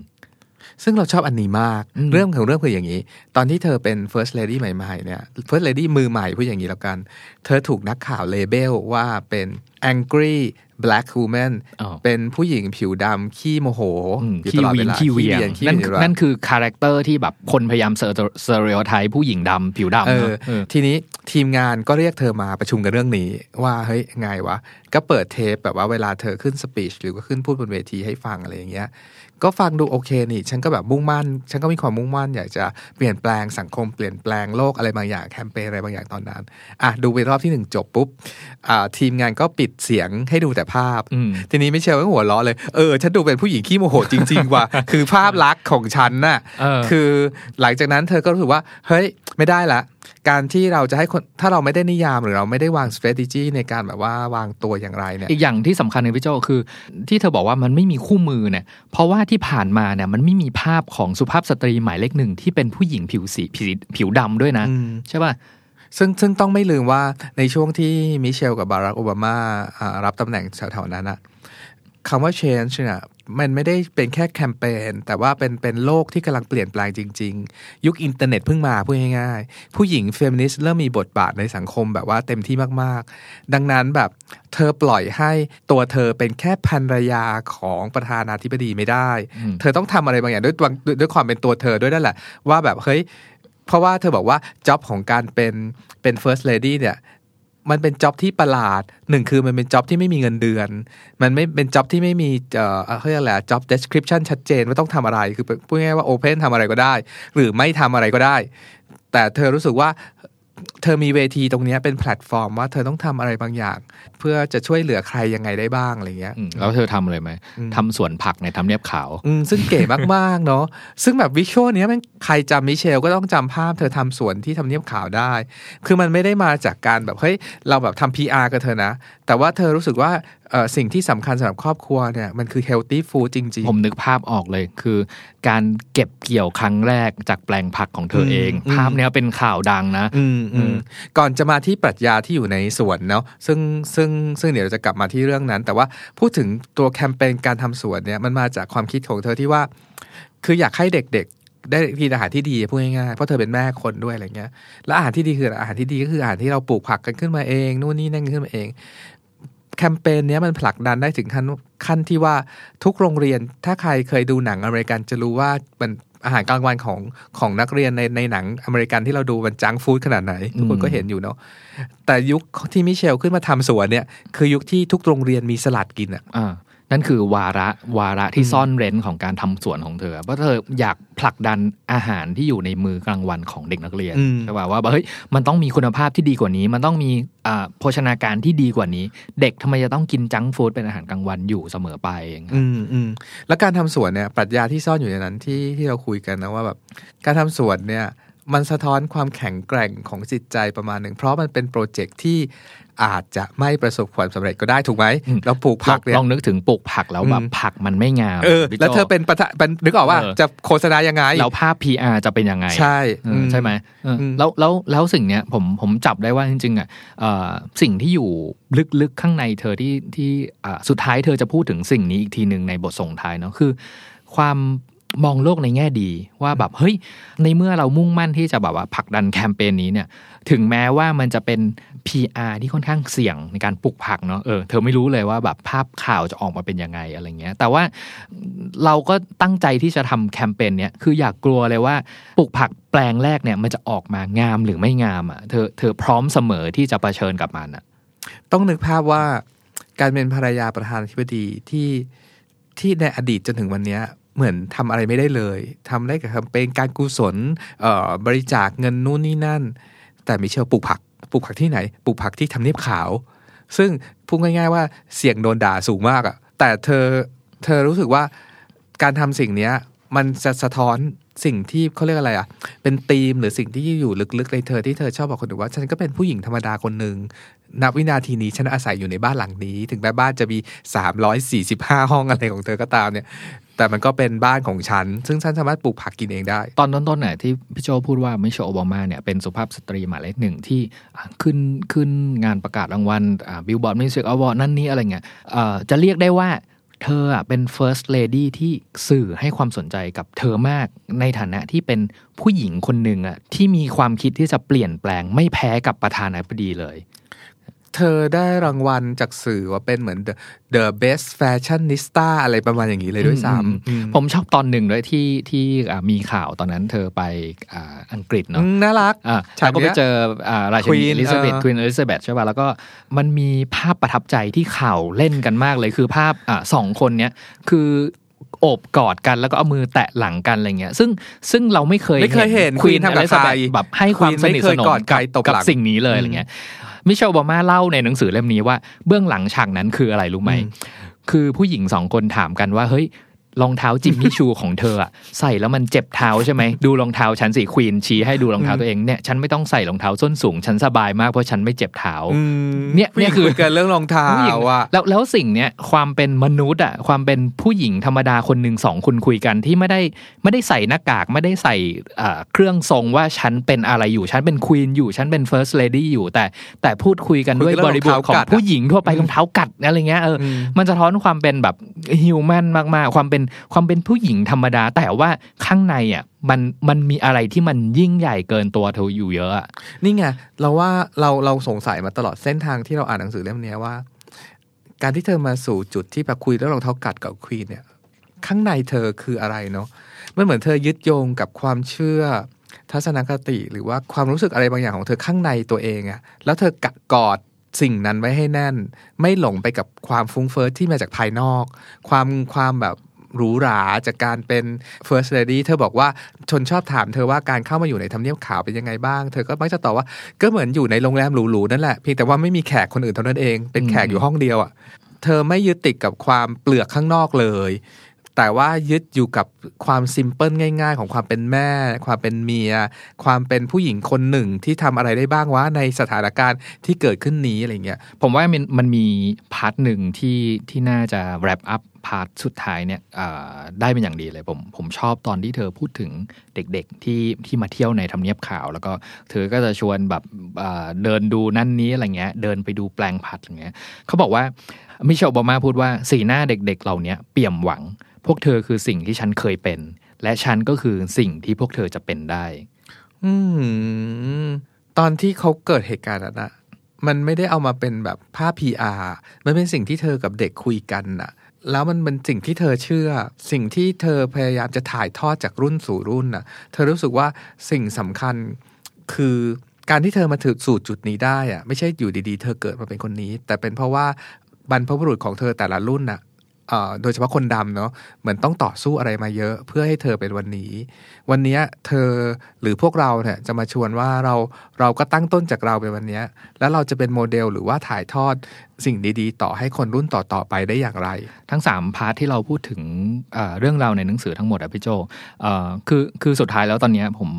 ซึ่งเราชอบอันนี้มากอืมเรื่องของเรื่องคืออย่างนี้ ตอนที่เธอเป็น first lady ใหม่ๆเนี่ย first lady มือใหม่พูดอย่างนี้แล้วกัน เธอถูกนักข่าว label ว่าเป็น angry black woman อ๋อเป็นผู้หญิงผิวดำขี้โมโหอืมอยู่ตลอดเวลาขี้วีนขี้เหวี่ยงขี้นั่นเหวียงอยู่ตลอดนั่นคือ character ที่แบบคนพยายาม stereo stereotype ผู้หญิงผิวดำเออเนอะเออทีนี้ทีมงานก็เรียกเธอมาประชุมกันเรื่องนี้ ว่าเฮ้ยไงวะ ก็เปิดเทปแบบว่าเวลาเธอขึ้นสปีชหรือว่าขึ้นพูดบนเวทีให้ฟังอะไรอย่างเงี้ย ก็ฟังดูโอเคนี่ ฉันก็แบบมุ่งมั่น ฉันก็มีความมุ่งมั่น อยากจะเปลี่ยนแปลงสังคมเปลี่ยนแปลงโลกอะไรบางอย่างแคมเปญอะไรบางอย่างตอนนั้นอะดูไปรอบที่หนึ่งจบปุ๊บอ่าทีมงานก็ปิดเสียงให้ดูแต่ภาพอืมทีนี้ไม่เชื่อก็หัวเราะเลยเออฉันดูเป็นผู้หญิงขี้โมโหจริง ๆ ว่ะคือภาพลักษณ์ของฉันน่ะเออคือหลังจากนั้นเธอก็รู้สึกว่าเฮ้ยไม่ได้ละ การที่เราจะให้คนถ้าเราไม่ได้นิยามหรือเราไม่ได้วาง strategy ในการแบบว่าวางตัวอย่างไรเนี่ยอีกอย่างที่สำคัญในพี่โจคือ ที่เธอบอกว่ามันไม่มีคู่มือเนี่ยเพราะว่าที่ผ่านมาเนี่ยมันไม่มีภาพของสุภาพสตรีหมายเลขหนึ่งที่เป็นผู้หญิงผิวสีผิวผิวดำด้วยนะอืมใช่ป่ะซึ่งซึ่งต้องไม่ลืมว่าในช่วงที่มิเชลกับบารักโอบามาอ่ารับตำแหน่งแถวๆนั้นอะคำว่า change เนี่ย มันไม่ได้เป็นแค่แคมเปญแต่ว่าเป็นเป็นโลกที่กำลังเปลี่ยนแปลงจริง ๆ ยุคอินเทอร์เน็ตเพิ่งมาพูดง่ายๆ ผู้หญิงเฟมินิสต์เริ่มมีบทบาทในสังคมแบบว่าเต็มที่มากๆ ดังนั้นแบบเธอปล่อยให้ตัวเธอเป็นแค่ภรรยาของประธานาธิบดีไม่ได้อืมเธอต้องทำอะไรบางอย่างด้วยด้วยด้วยด้วยความเป็นตัวเธอด้วยนั่นแหละว่าแบบเฮ้ยเพราะว่าเธอบอกว่า job ของการเป็นเป็น first lady เนี่ย มันเป็น job ที่ประหลาดหนึ่งคือมันเป็น job ที่ไม่มีเงินเดือน มันไม่เป็น job ที่ไม่มีเอ่อเขาเรียกอะไร job description ชัดเจนว่าต้องทำอะไรคือพูดง่ายว่า open ทำอะไรก็ได้ หรือไม่ทำอะไรก็ได้ แต่เธอรู้สึกว่า เธอมีเวทีตรงเนี้ยเป็นแพลตฟอร์มว่าเธอต้องทำอะไรบางอย่าง เพื่อจะช่วยเหลือใครยังไงได้บ้างอะไรเงี้ยอืมแล้วเธอทำอะไรไหมทำสวนผักในทำเนียบขาวอืมซึ่งเก๋มากๆเนาะซึ่งแบบ visual เนี้ยมันใครจำมิเชลก็ต้องจำภาพเธอทำสวนที่ทำเนียบขาวได้ คือมันไม่ได้มาจากการแบบเฮ้ยเราแบบทำ PR กับเธอนะ แต่ว่าเธอรู้สึกว่าเอ่อ สิ่งที่สำคัญสำหรับครอบครัวเนี่ยมันคือ healthy food จริงผมนึกภาพออกเลยคือ การเก็บเกี่ยวครั้งแรกจากแปลงผักของเธอเองอืมภาพเนี้ยเป็นข่าวดังนะอืมอือืมมก่อนจะมาที่ปรัชญาที่อยู่ในสวนเนาะซึ่งซึ่งซึ่งเดี๋ยวเราจะกลับมาที่เรื่องนั้น แต่ว่าพูดถึงตัวแคมเปญการทำสวนเนี่ยมันมาจากความคิดของเธอที่ว่า คืออยากให้เด็กๆได้กินอาหารที่ดีพูดง่ายๆเพราะเธอเป็นแม่คนด้วยอะไรเงี้ย และอาหารที่ดีคืออาหารที่ดีก็คืออาหารที่เราปลูกผักกันขึ้นมาเอง นู่นนี่นั่นขึ้นมาเอง แคมเปญนี้มันผลักดันได้ถึงขั้นขั้นที่ว่าทุกโรงเรียนถ้าใครเคยดูหนังอเมริกันจะรู้ว่ามันอาหารกลางวันของของนักเรียนในในหนังอเมริกันที่เราดูมันจังฟู้ดขนาดไหน ทุกคนก็เห็นอยู่เนาะแต่ยุคที่มิเชลขึ้นมาทำสวนเนี่ย คือยุคที่ทุกโรงเรียนมีสลัดกินอะอะ นั่นคือวาระวาระที่ซ่อนเร้นของการทำสวนของเธอเพราะเธออยากผลักดันอาหารที่อยู่ในมือกลางวันของเด็กนักเรียนอืมใช่ป่ะว่าแบบเฮ้ยมันต้องมีคุณภาพที่ดีกว่านี้ มันต้องมีอ่าโภชนาการที่ดีกว่านี้ เด็กทำไมจะต้องกินจังก์ฟู้ดเป็นอาหารกลางวันอยู่เสมอไปอย่างเงี้ยอืมอืมแล้วการทำสวนเนี่ยปรัชญาที่ซ่อนอยู่ในนั้นที่ที่เราคุยกันนะว่าแบบการทำสวนเนี่ย มันสะท้อนความแข็งแกร่งของจิตใจประมาณหนึ่ง เพราะมันเป็นโปรเจกต์ที่อาจจะไม่ประสบความสำเร็จก็ได้ถูกไหมอืมเราปลูกผักเนี่ยลองนึกถึงปลูกผักแล้วแบบอืมผักมันไม่งามเออพี่โจ้แล้วเธอเป็นประธานเป็นนึกออกว่าเออจะโฆษณายังไงแล้วภาพ PR จะเป็นยังไง ใช่เออใช่ไหมเอออมแล้วแล้วแล้วสิ่งเนี้ยผมผมจับได้ว่าจริงๆอะเอ่อสิ่งที่อยู่ลึกๆข้างในเธอที่ที่อ่าสุดท้ายเธอจะพูดถึงสิ่งนี้อีกทีหนึ่งในบทส่งท้ายเนาะคือ ความ มองโลกในแง่ดีว่าแบบเฮ้ยในเมื่อเรามุ่งมั่นที่จะแบบว่าผลักดันแคมเปญนี้เนี่ย ถึงแม้ว่ามันจะเป็น PR ที่ค่อนข้างเสี่ยงในการปลูกผักเนาะเออเธอไม่รู้เลยว่าแบบภาพข่าวจะออกมาเป็นยังไงอะไรเงี้ย แต่ว่าเราก็ตั้งใจที่จะทำแคมเปญเนี้ยคืออยากกลัวเลยว่าปลูกผักแปลงแรกเนี่ยมันจะออกมางามหรือไม่งามอะเธอเธอพร้อมเสมอที่จะะเผชิญกับมันอะ ต้องนึกภาพว่าการเป็นภรรยาประธานาธิบดีที่ที่ในอดีตจนถึงวันเนี้ย เหมือนทำอะไรไม่ได้เลยทำได้กับแคมเปญการกุศลเอ่อบริจาคเงินนู่นนี่นั่น แต่มิเชลปลูกผักปลูกผักที่ไหนปลูกผักที่ทำเนียบขาว ซึ่งพูดง่าย ๆ ว่าเสี่ยงโดนด่าสูงมากอะแต่เธอเธอรู้สึกว่าการทำสิ่งเนี้ยมันจะสะท้อนสิ่งที่เขาเรียกอะไรอะเป็นธีมหรือสิ่งที่อยู่ลึกๆในเธอที่เธอชอบบอกคนอื่นว่า ฉันก็เป็นผู้หญิงธรรมดาคนหนึ่งณวินาทีนี้ฉันอาศัยอยู่ในบ้านหลังนี้ ถึงแม้บ้านจะมี 345 ห้องอะไรของเธอก็ตามเนี่ย แต่มันก็เป็นบ้านของฉัน ซึ่งฉันสามารถปลูกผักกินเองได้ ตอนต้นๆเนี่ยที่พี่โจพูดว่ามิเชลโอบามาเนี่ยเป็นสุภาพสตรีหมายเลขหนึ่งที่ขึ้นขึ้นงานประกาศรางวัล Billboard Music Award นั่นนี่อะไรเงี้ยจะเรียกได้ว่าเธออะเป็น first lady ที่สื่อให้ความสนใจกับเธอมาก ในฐานะที่เป็นผู้หญิงคนหนึ่งอะที่มีความคิดที่จะเปลี่ยนแปลงไม่แพ้กับประธานาธิบดีเลย เธอได้รางวัลจากสื่อว่าเป็นเหมือน the, the best fashionista อะไรประมาณอย่างนี้เลยด้วยซ้ำอืมผมชอบตอนหนึ่งด้วยที่ที่อ่ามีข่าวตอนนั้นเธอไปอ่าอังกฤษอืเนาะมน่ารักอะฉากแล้วก็ไปเนี้ยเจออ่าราชินี Queen อลิซาเบธเออควีนอลิซาเบธใช่ป่ะแล้วก็มันมีภาพประทับใจที่ข่าวเล่นกันมากเลยคือภาพอะสองคนเนี้ยคือโอบกอดกันแล้วก็เอามือแตะหลังกันอะไรเงี้ย ซึ่งซึ่งเราไม่เคยไม่เคยเห็นควีน Queen ทำอกับลิซาเบธใครแบบให้ความ Queen สนิทสนไม่เคยมกอดใครตบกับหลังสิ่งนี้เลยอะไรเงี้ย มิเชลโอบามาเล่าในหนังสือเล่มนี้ว่าเบื้องหลังฉากนั้นคืออะไรรู้ไหมอืมคือผู้หญิงสองคนถามกันว่าเฮ้ย รองเท้าจิมมี่ชูของเธออะใส่แล้วมันเจ็บเท้าใช่ไหมดูรองเท้าฉันสิ queen ชี้ให้ดูรองเท้าตัวเองเนี่ยฉันไม่ต้องใส่รองเท้าส้นสูง ฉันสบายมากเพราะฉันไม่เจ็บเท้าอืมเนี่ยเนี่ยคือผู้หญิงกันเรื่องรองเท้าผู้หญิงอะแล้วแล้วสิ่งเนี้ยความเป็นมนุษย์อะความเป็นผู้หญิงธรรมดาคนหนึ่งสองคนคุยกันที่ไม่ได้ไม่ได้ใส่หน้ากากไม่ได้ใส่อ่าเครื่องทรงว่าฉันเป็นอะไรอยู่ฉันเป็น queen อยู่ฉันเป็น first lady อยู่แต่แต่พูดคุยกันด้วยคุยกันบเรื่องบริบทของรองเท้ากัดอะผู้หญิงทั่วไปรองเท้ากัดอะไรเงี้ยเอออมมันสะท้อนความเป็นแบบฮิวแมนมากๆ ความเป็นความเป็นผู้หญิงธรรมดา แต่ว่าข้างในอะมันมันมีอะไรที่มันยิ่งใหญ่เกินตัวเธออยู่เยอะนี่ไงเราว่าเราเราสงสัยมาตลอดเส้นทางที่เราอ่านหนังสือเล่มนี้ว่า การที่เธอมาสู่จุดที่แบบคุยเรื่องรองเท้ากัดกับควีนเนี่ยข้างในเธอคืออะไรเนาะมันเหมือนเธอยึดโยงกับความเชื่อ ทัศนคติหรือว่าความรู้สึกอะไรบางอย่างของเธอข้างในตัวเองอะแล้วเธอกะกอดสิ่งนั้นไว้ให้แน่น ไม่หลงไปกับความฟุ้งเฟ้อที่มาจากภายนอก ความความแบบ หรูหราจากการเป็น first lady เธอบอกว่าชนชอบถามเธอว่าการเข้ามาอยู่ในทำเนียบขาวเป็นยังไงบ้าง เธอก็มักจะตอบว่าก็เหมือนอยู่ในโรงแรมหรูๆนั่นแหละเพียงแต่ว่าไม่มีแขกคนอื่นเท่านั้นเองเป็นแขกอยู่ห้องเดียวอะเธอไม่ยึดติดกับความเปลือกข้างนอกเลย แต่ว่ายึดอยู่กับความซิมเพิลง่ายๆ ของความเป็นแม่ ความเป็นเมีย ความเป็นผู้หญิงคนหนึ่งที่ทำอะไรได้บ้างวะในสถานการณ์ที่เกิดขึ้นนี้อะไรเงี้ยผมว่ามันมันมี part หนึ่งที่ที่น่าจะ wrap up part สุดท้ายเนี่ยได้เป็นอย่างดีเลยผมผมชอบตอนที่เธอพูดถึงเด็กๆที่ที่มาเที่ยวในทำเนียบขาว แล้วก็เธอก็จะชวนแบบเดินดูนั่นนี้อะไรเงี้ยเดินไปดูแปลงผักอะไรเงี้ยเขาบอกว่ามิเชลโอบามาพูดว่าสีหน้าเด็ก ๆ เหล่านี้เปี่ยมหวัง พวกเธอคือสิ่งที่ฉันเคยเป็น และฉันก็คือสิ่งที่พวกเธอจะเป็นได้ อืมตอนที่เขาเกิดเหตุการณ์นั้นอะมันไม่ได้เอามาเป็นแบบภาพ PR มันเป็นสิ่งที่เธอกับเด็กคุยกันน่ะ แล้วมันเป็นสิ่งที่เธอเชื่อ สิ่งที่เธอพยายามจะถ่ายทอดจากรุ่นสู่รุ่นน่ะ เธอรู้สึกว่าสิ่งสำคัญคือการที่เธอมาถึงสู่จุดนี้ได้อะไม่ใช่อยู่ดีๆ เธอเกิดมาเป็นคนนี้ แต่เป็นเพราะว่าบรรพบุรุษของเธอแต่ละรุ่นน่ะ โดยเฉพาะคนดำเนาะเหมือนต้องต่อสู้อะไรมาเยอะเพื่อให้เธอเป็นวันนี้ วันนี้เธอหรือพวกเราเนี่ยจะมาชวนว่าเราเราก็ตั้งต้นจากเราเป็นวันนี้ แล้วเราจะเป็นโมเดลหรือว่าถ่ายทอดสิ่งดีๆ ต่อให้คนรุ่นต่อๆไปได้อย่างไร ทั้ง 3 part ที่เราพูดถึงเรื่องราวในหนังสือทั้งหมดอะพี่โจเอ่อคือคือสุดท้ายแล้วตอนนี้ผม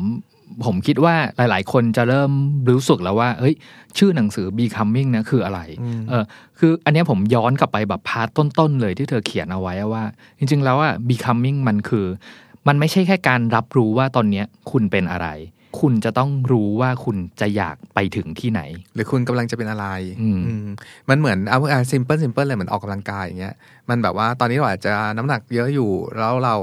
ผมคิดว่าหลาย ๆ คนจะเริ่มรู้สึกแล้วว่าเฮ้ยชื่อหนังสือ becoming นะคืออะไรอืมเออคืออันเนี้ยผมย้อนกลับไปแบบ part ต้น ๆ เลยที่เธอเขียนเอาไว้อะว่า จริง ๆ แล้วอะ becoming มันคือ มันไม่ใช่แค่การรับรู้ว่าตอนเนี้ยคุณเป็นอะไร คุณจะต้องรู้ว่าคุณจะอยากไปถึงที่ไหน หรือคุณกำลังจะเป็นอะไรอืมอืมมันเหมือนเอาอ่า simple simple เลยเหมือนออกกำลังกายอย่างเงี้ยมันแบบว่าตอนนี้เราอาจจะน้ำหนักเยอะอยู่แล้วเรา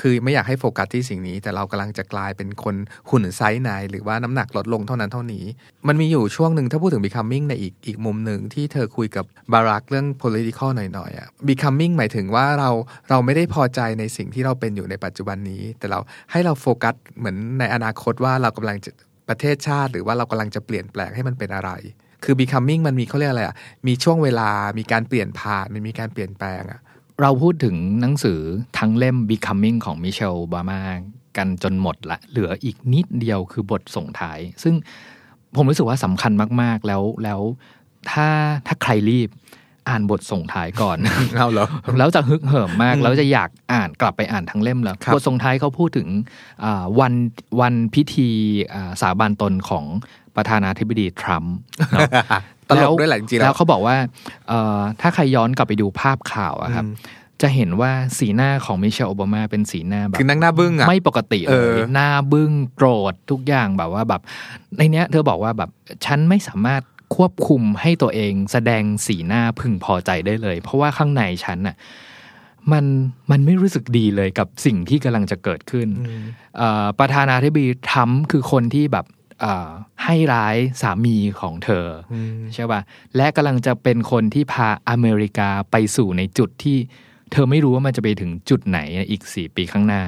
คือไม่อยากให้โฟกัสที่สิ่งนี้ แต่เรากำลังจะกลายเป็นคนหุ่นไซส์ไหนหรือว่าน้ำหนักลดลงเท่านั้นเท่านี้ มันมีอยู่ช่วงหนึ่งถ้าพูดถึง becoming ในอีกอีกมุมหนึ่งที่เธอคุยกับบารักเรื่อง political หน่อยๆอะ becoming หมายถึงว่าเราเราไม่ได้พอใจในสิ่งที่เราเป็นอยู่ในปัจจุบันนี้ แต่เราให้เราโฟกัสเหมือนในอนาคตว่าเรากำลังจะประเทศชาติ หรือว่าเรากำลังจะเปลี่ยนแปลงให้มันเป็นอะไรคือ becoming มันมีเขาเรียกอะไรอะ มีช่วงเวลา มีการเปลี่ยนผ่าน มันมีการเปลี่ยนแปลงอะ เราพูดถึงหนังสือทั้งเล่ม Becoming ของมิเชลบามากันจนหมดละเหลืออีกนิดเดียวคือบทส่งท้าย ซึ่งผมรู้สึกว่าสำคัญมากๆแล้วแล้วถ้าถ้าใครรีบอ่านบทส่งท้ายก่อนเอาเหรอแล้วจะฮึกเหิมมากแล้วจะอยากอ่านกลับไปอ่านทั้งเล่มแล้วครับบทส่งท้ายเขาพูดถึงอ่าวันวันพิธีอ่าสาบานตนของประธานาธิบดีทรัมป์เนาะ ตลกด้วยแหละจริงๆแล้แล้ววเขาบอกว่าเอ่อถ้าใครย้อนกลับไปดูภาพข่าวอะครับจะเห็นว่าสีหน้าของมิเชลโอบามาเป็นสีหน้าแบบคือนั่งหน้าบึ้งอะไม่ปกติเอเลอยหน้าบึ้งโกรธทุกอย่างแบบว่าแบบ ในเนี้ย เธอบอกว่าแบบฉันไม่สามารถควบคุมให้ตัวเองแสดงสีหน้าพึงพอใจได้เลย เพราะว่าข้างในฉันน่ะมันมันไม่รู้สึกดีเลยกับสิ่งที่กำลังจะเกิดขึ้นเอ่อประธานาธิบดีทรัมป์คือคนที่แบบเอ่อ ให้ร้ายสามีของเธออใช่ป่ะและกำลังจะเป็นคนที่พาอเมริกาไปสู่ในจุดที่ เธอไม่รู้ว่ามันจะไปถึงจุดไหนอีกสี่ปีข้างหน้า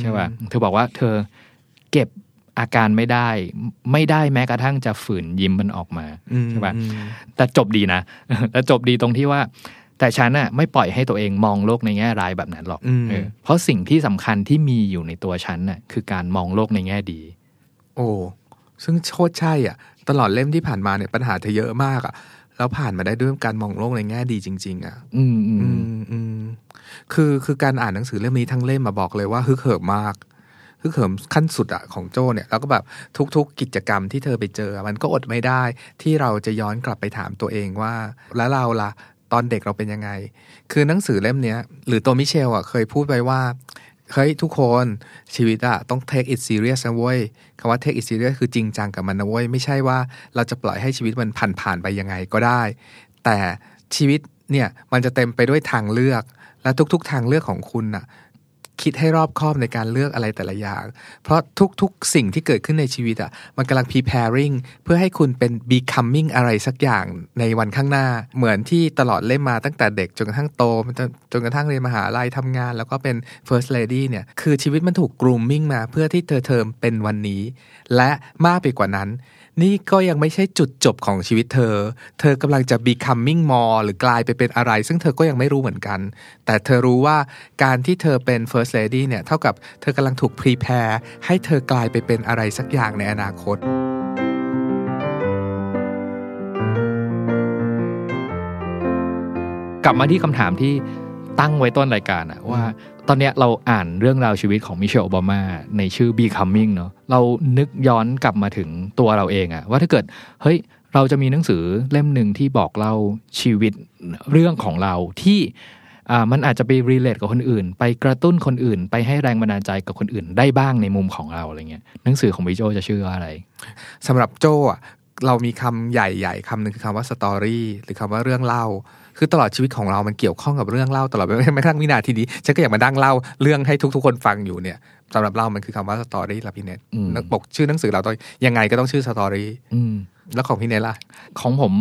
ใช่ป่ะเธอบอกว่าเธอเก็บอาการไม่ได้ ไม่ได้แม้กระทั่งจะฝืนยิ้มมันออกมาใช่ป่ะแต่จบดีนะแต่จบดีตรงที่ว่า แต่ฉันน่ะไม่ปล่อยให้ตัวเองมองโลกในแง่ร้ายแบบนั้นหรอกอืมเออเพราะสิ่งที่สำคัญที่มีอยู่ในตัวฉันน่ะคือการมองโลกในแง่ดี โอ้ ซึ่งโคตรใช่อะ ตลอดเล่มที่ผ่านมาเนี่ยปัญหาเธอเยอะมากอะ แล้วผ่านมาได้ด้วยการมองโลกในแง่ดีจริง ๆ อะอืมอืมอืมอืมคือคือการอ่านหนังสือเล่มนี้ทั้งเล่มมาบอกเลยว่าฮึกเหิมมากฮึกเหิมขั้นสุดอะของโจเนี่ยแล้วก็แบบทุก ๆ กิจกรรมที่เธอไปเจอ มันก็อดไม่ได้ ที่เราจะย้อนกลับไปถามตัวเองว่า แล้วเราล่ะตอนเด็กเราเป็นยังไง คือหนังสือเล่มเนี้ย หรือตัวมิเชลอะเคยพูดไว้ว่า เฮ้ยทุกคนชีวิตอะต้อง take it serious นะเว้ยคำว่า take it serious คือจริงจังกับมันนะเว้ย ไม่ใช่ว่าเราจะปล่อยให้ชีวิตมันผ่านผ่านๆไปยังไงก็ได้ แต่ชีวิตเนี่ยมันจะเต็มไปด้วยทางเลือก และทุกๆทางเลือกของคุณอะ คิดให้รอบคอบในการเลือกอะไรแต่ละอย่าง เพราะทุกๆสิ่งที่เกิดขึ้นในชีวิตอะมันกำลัง preparing เพื่อให้คุณเป็น becoming อะไรสักอย่างในวันข้างหน้า เหมือนที่ตลอดเล่มมาตั้งแต่เด็กจนกระทั่งโตจนจนกระทั่งเรียนมหาลัยทำงาน แล้วก็เป็น first lady เนี่ยคือชีวิตมันถูก grooming มาเพื่อที่เธอเทอมเป็นวันนี้ และมากไปกว่านั้น นี่ก็ยังไม่ใช่จุดจบของชีวิตเธอ เธอกำลังจะ becoming more หรือกลายไปเป็นอะไร ซึ่งเธอก็ยังไม่รู้เหมือนกัน แต่เธอรู้ว่าการที่เธอเป็น first lady เนี่ย เท่ากับเธอกำลังถูก prepare ให้เธอกลายไปเป็นอะไรสักอย่างในอนาคตกลับมาที่คำถามที่ ตั้งไว้ต้นรายการอะว่า ตอนเนี้ยเราอ่านเรื่องราวชีวิตของมิเชลโอบามาในชื่อ Becoming เนาะเรานึกย้อนกลับมาถึงตัวเราเองอะว่าถ้าเกิดเฮ้ยเราจะมีหนังสือเล่มหนึ่งที่บอกเล่าชีวิตเรื่องของเราที่อ่ามันอาจจะไปรีเลทกับคนอื่น ไปกระตุ้นคนอื่น ไปให้แรงบันดาลใจกับคนอื่น ได้บ้างในมุมของเราอะไรเงี้ยหนังสือของพี่โจจะชื่อว่าอะไรสำหรับโจ้อะเรามีคำใหญ่ๆคำหนึ่งคือคำว่า story หรือคำว่าเรื่องเล่า คือตลอดชีวิตของเรามันเกี่ยวข้องกับเรื่องเล่าตลอดแม้กระทั่งวินาทีนี้ฉันก็ยังมานั่งเล่าเรื่องให้ทุก ๆ คนฟังอยู่เนี่ยสำหรับเรามันคือคำว่า story ละพี่เนทอืมปกชื่อหนังสือเราต้องยังไงก็ต้องชื่อ story อืมแล้วของพี่เนทล่ะ ของผม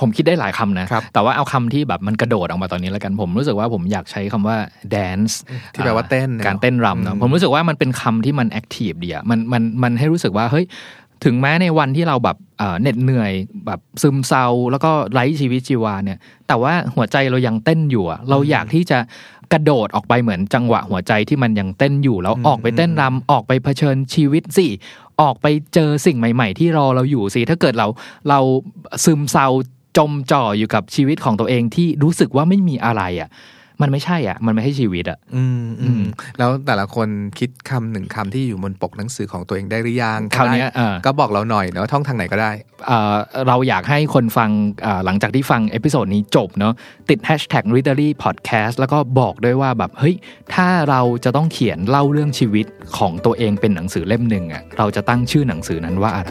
ผมคิดได้หลายคำนะครับแต่ว่าเอาคำที่แบบมันกระโดดออกมาตอนนี้แล้วกัน ผมรู้สึกว่าผมอยากใช้คำว่า dance ที่แปลว่าเต้นเนี่ยการเต้นรำเนอะอืมผมรู้สึกว่ามันเป็นคำที่มัน active ดีอะมันมันมันให้รู้สึกว่าเฮ้ย ถึงแม้ในวันที่เราแบบเอ่อเหน็ดเหนื่อยแบบซึมเศร้าแล้วก็ไร้ชีวิตชีวาเนี่ย แต่ว่าหัวใจเรายังเต้นอยู่อะเราอยากที่จะกระโดดออกไปเหมือนจังหวะหัวใจที่มันยังเต้นอยู่แล้วออกไปเต้นรำออกไปเผชิญชีวิตสิออกไปเจอสิ่งใหม่ ๆ ที่รอเราอยู่สิถ้าเกิดเราเราซึมเศร้าจมจ่ออยู่กับชีวิตของตัวเองที่รู้สึกว่าไม่มีอะไรอะ มันไม่ใช่อะ มันไม่ใช่ชีวิตอะ อืมอือืมมแล้วแต่ละคนคิดคำหนึ่งคำที่อยู่บนปกหนังสือของตัวเองได้หรือยังคราวเนี้ยได้เออก็บอกเราหน่อยเนาะช่องทางไหนก็ได้เอ่อเราอยากให้คนฟังเอ่อหลังจากที่ฟัง episode นี้จบเนาะติด hashtag readery podcast แล้วก็บอกด้วยว่าแบบเฮ้ยถ้าเราจะต้องเขียนเล่าเรื่องชีวิตของตัวเองเป็นหนังสือเล่มหนึ่งอะเราจะตั้งชื่อหนังสือนั้นว่าอะไร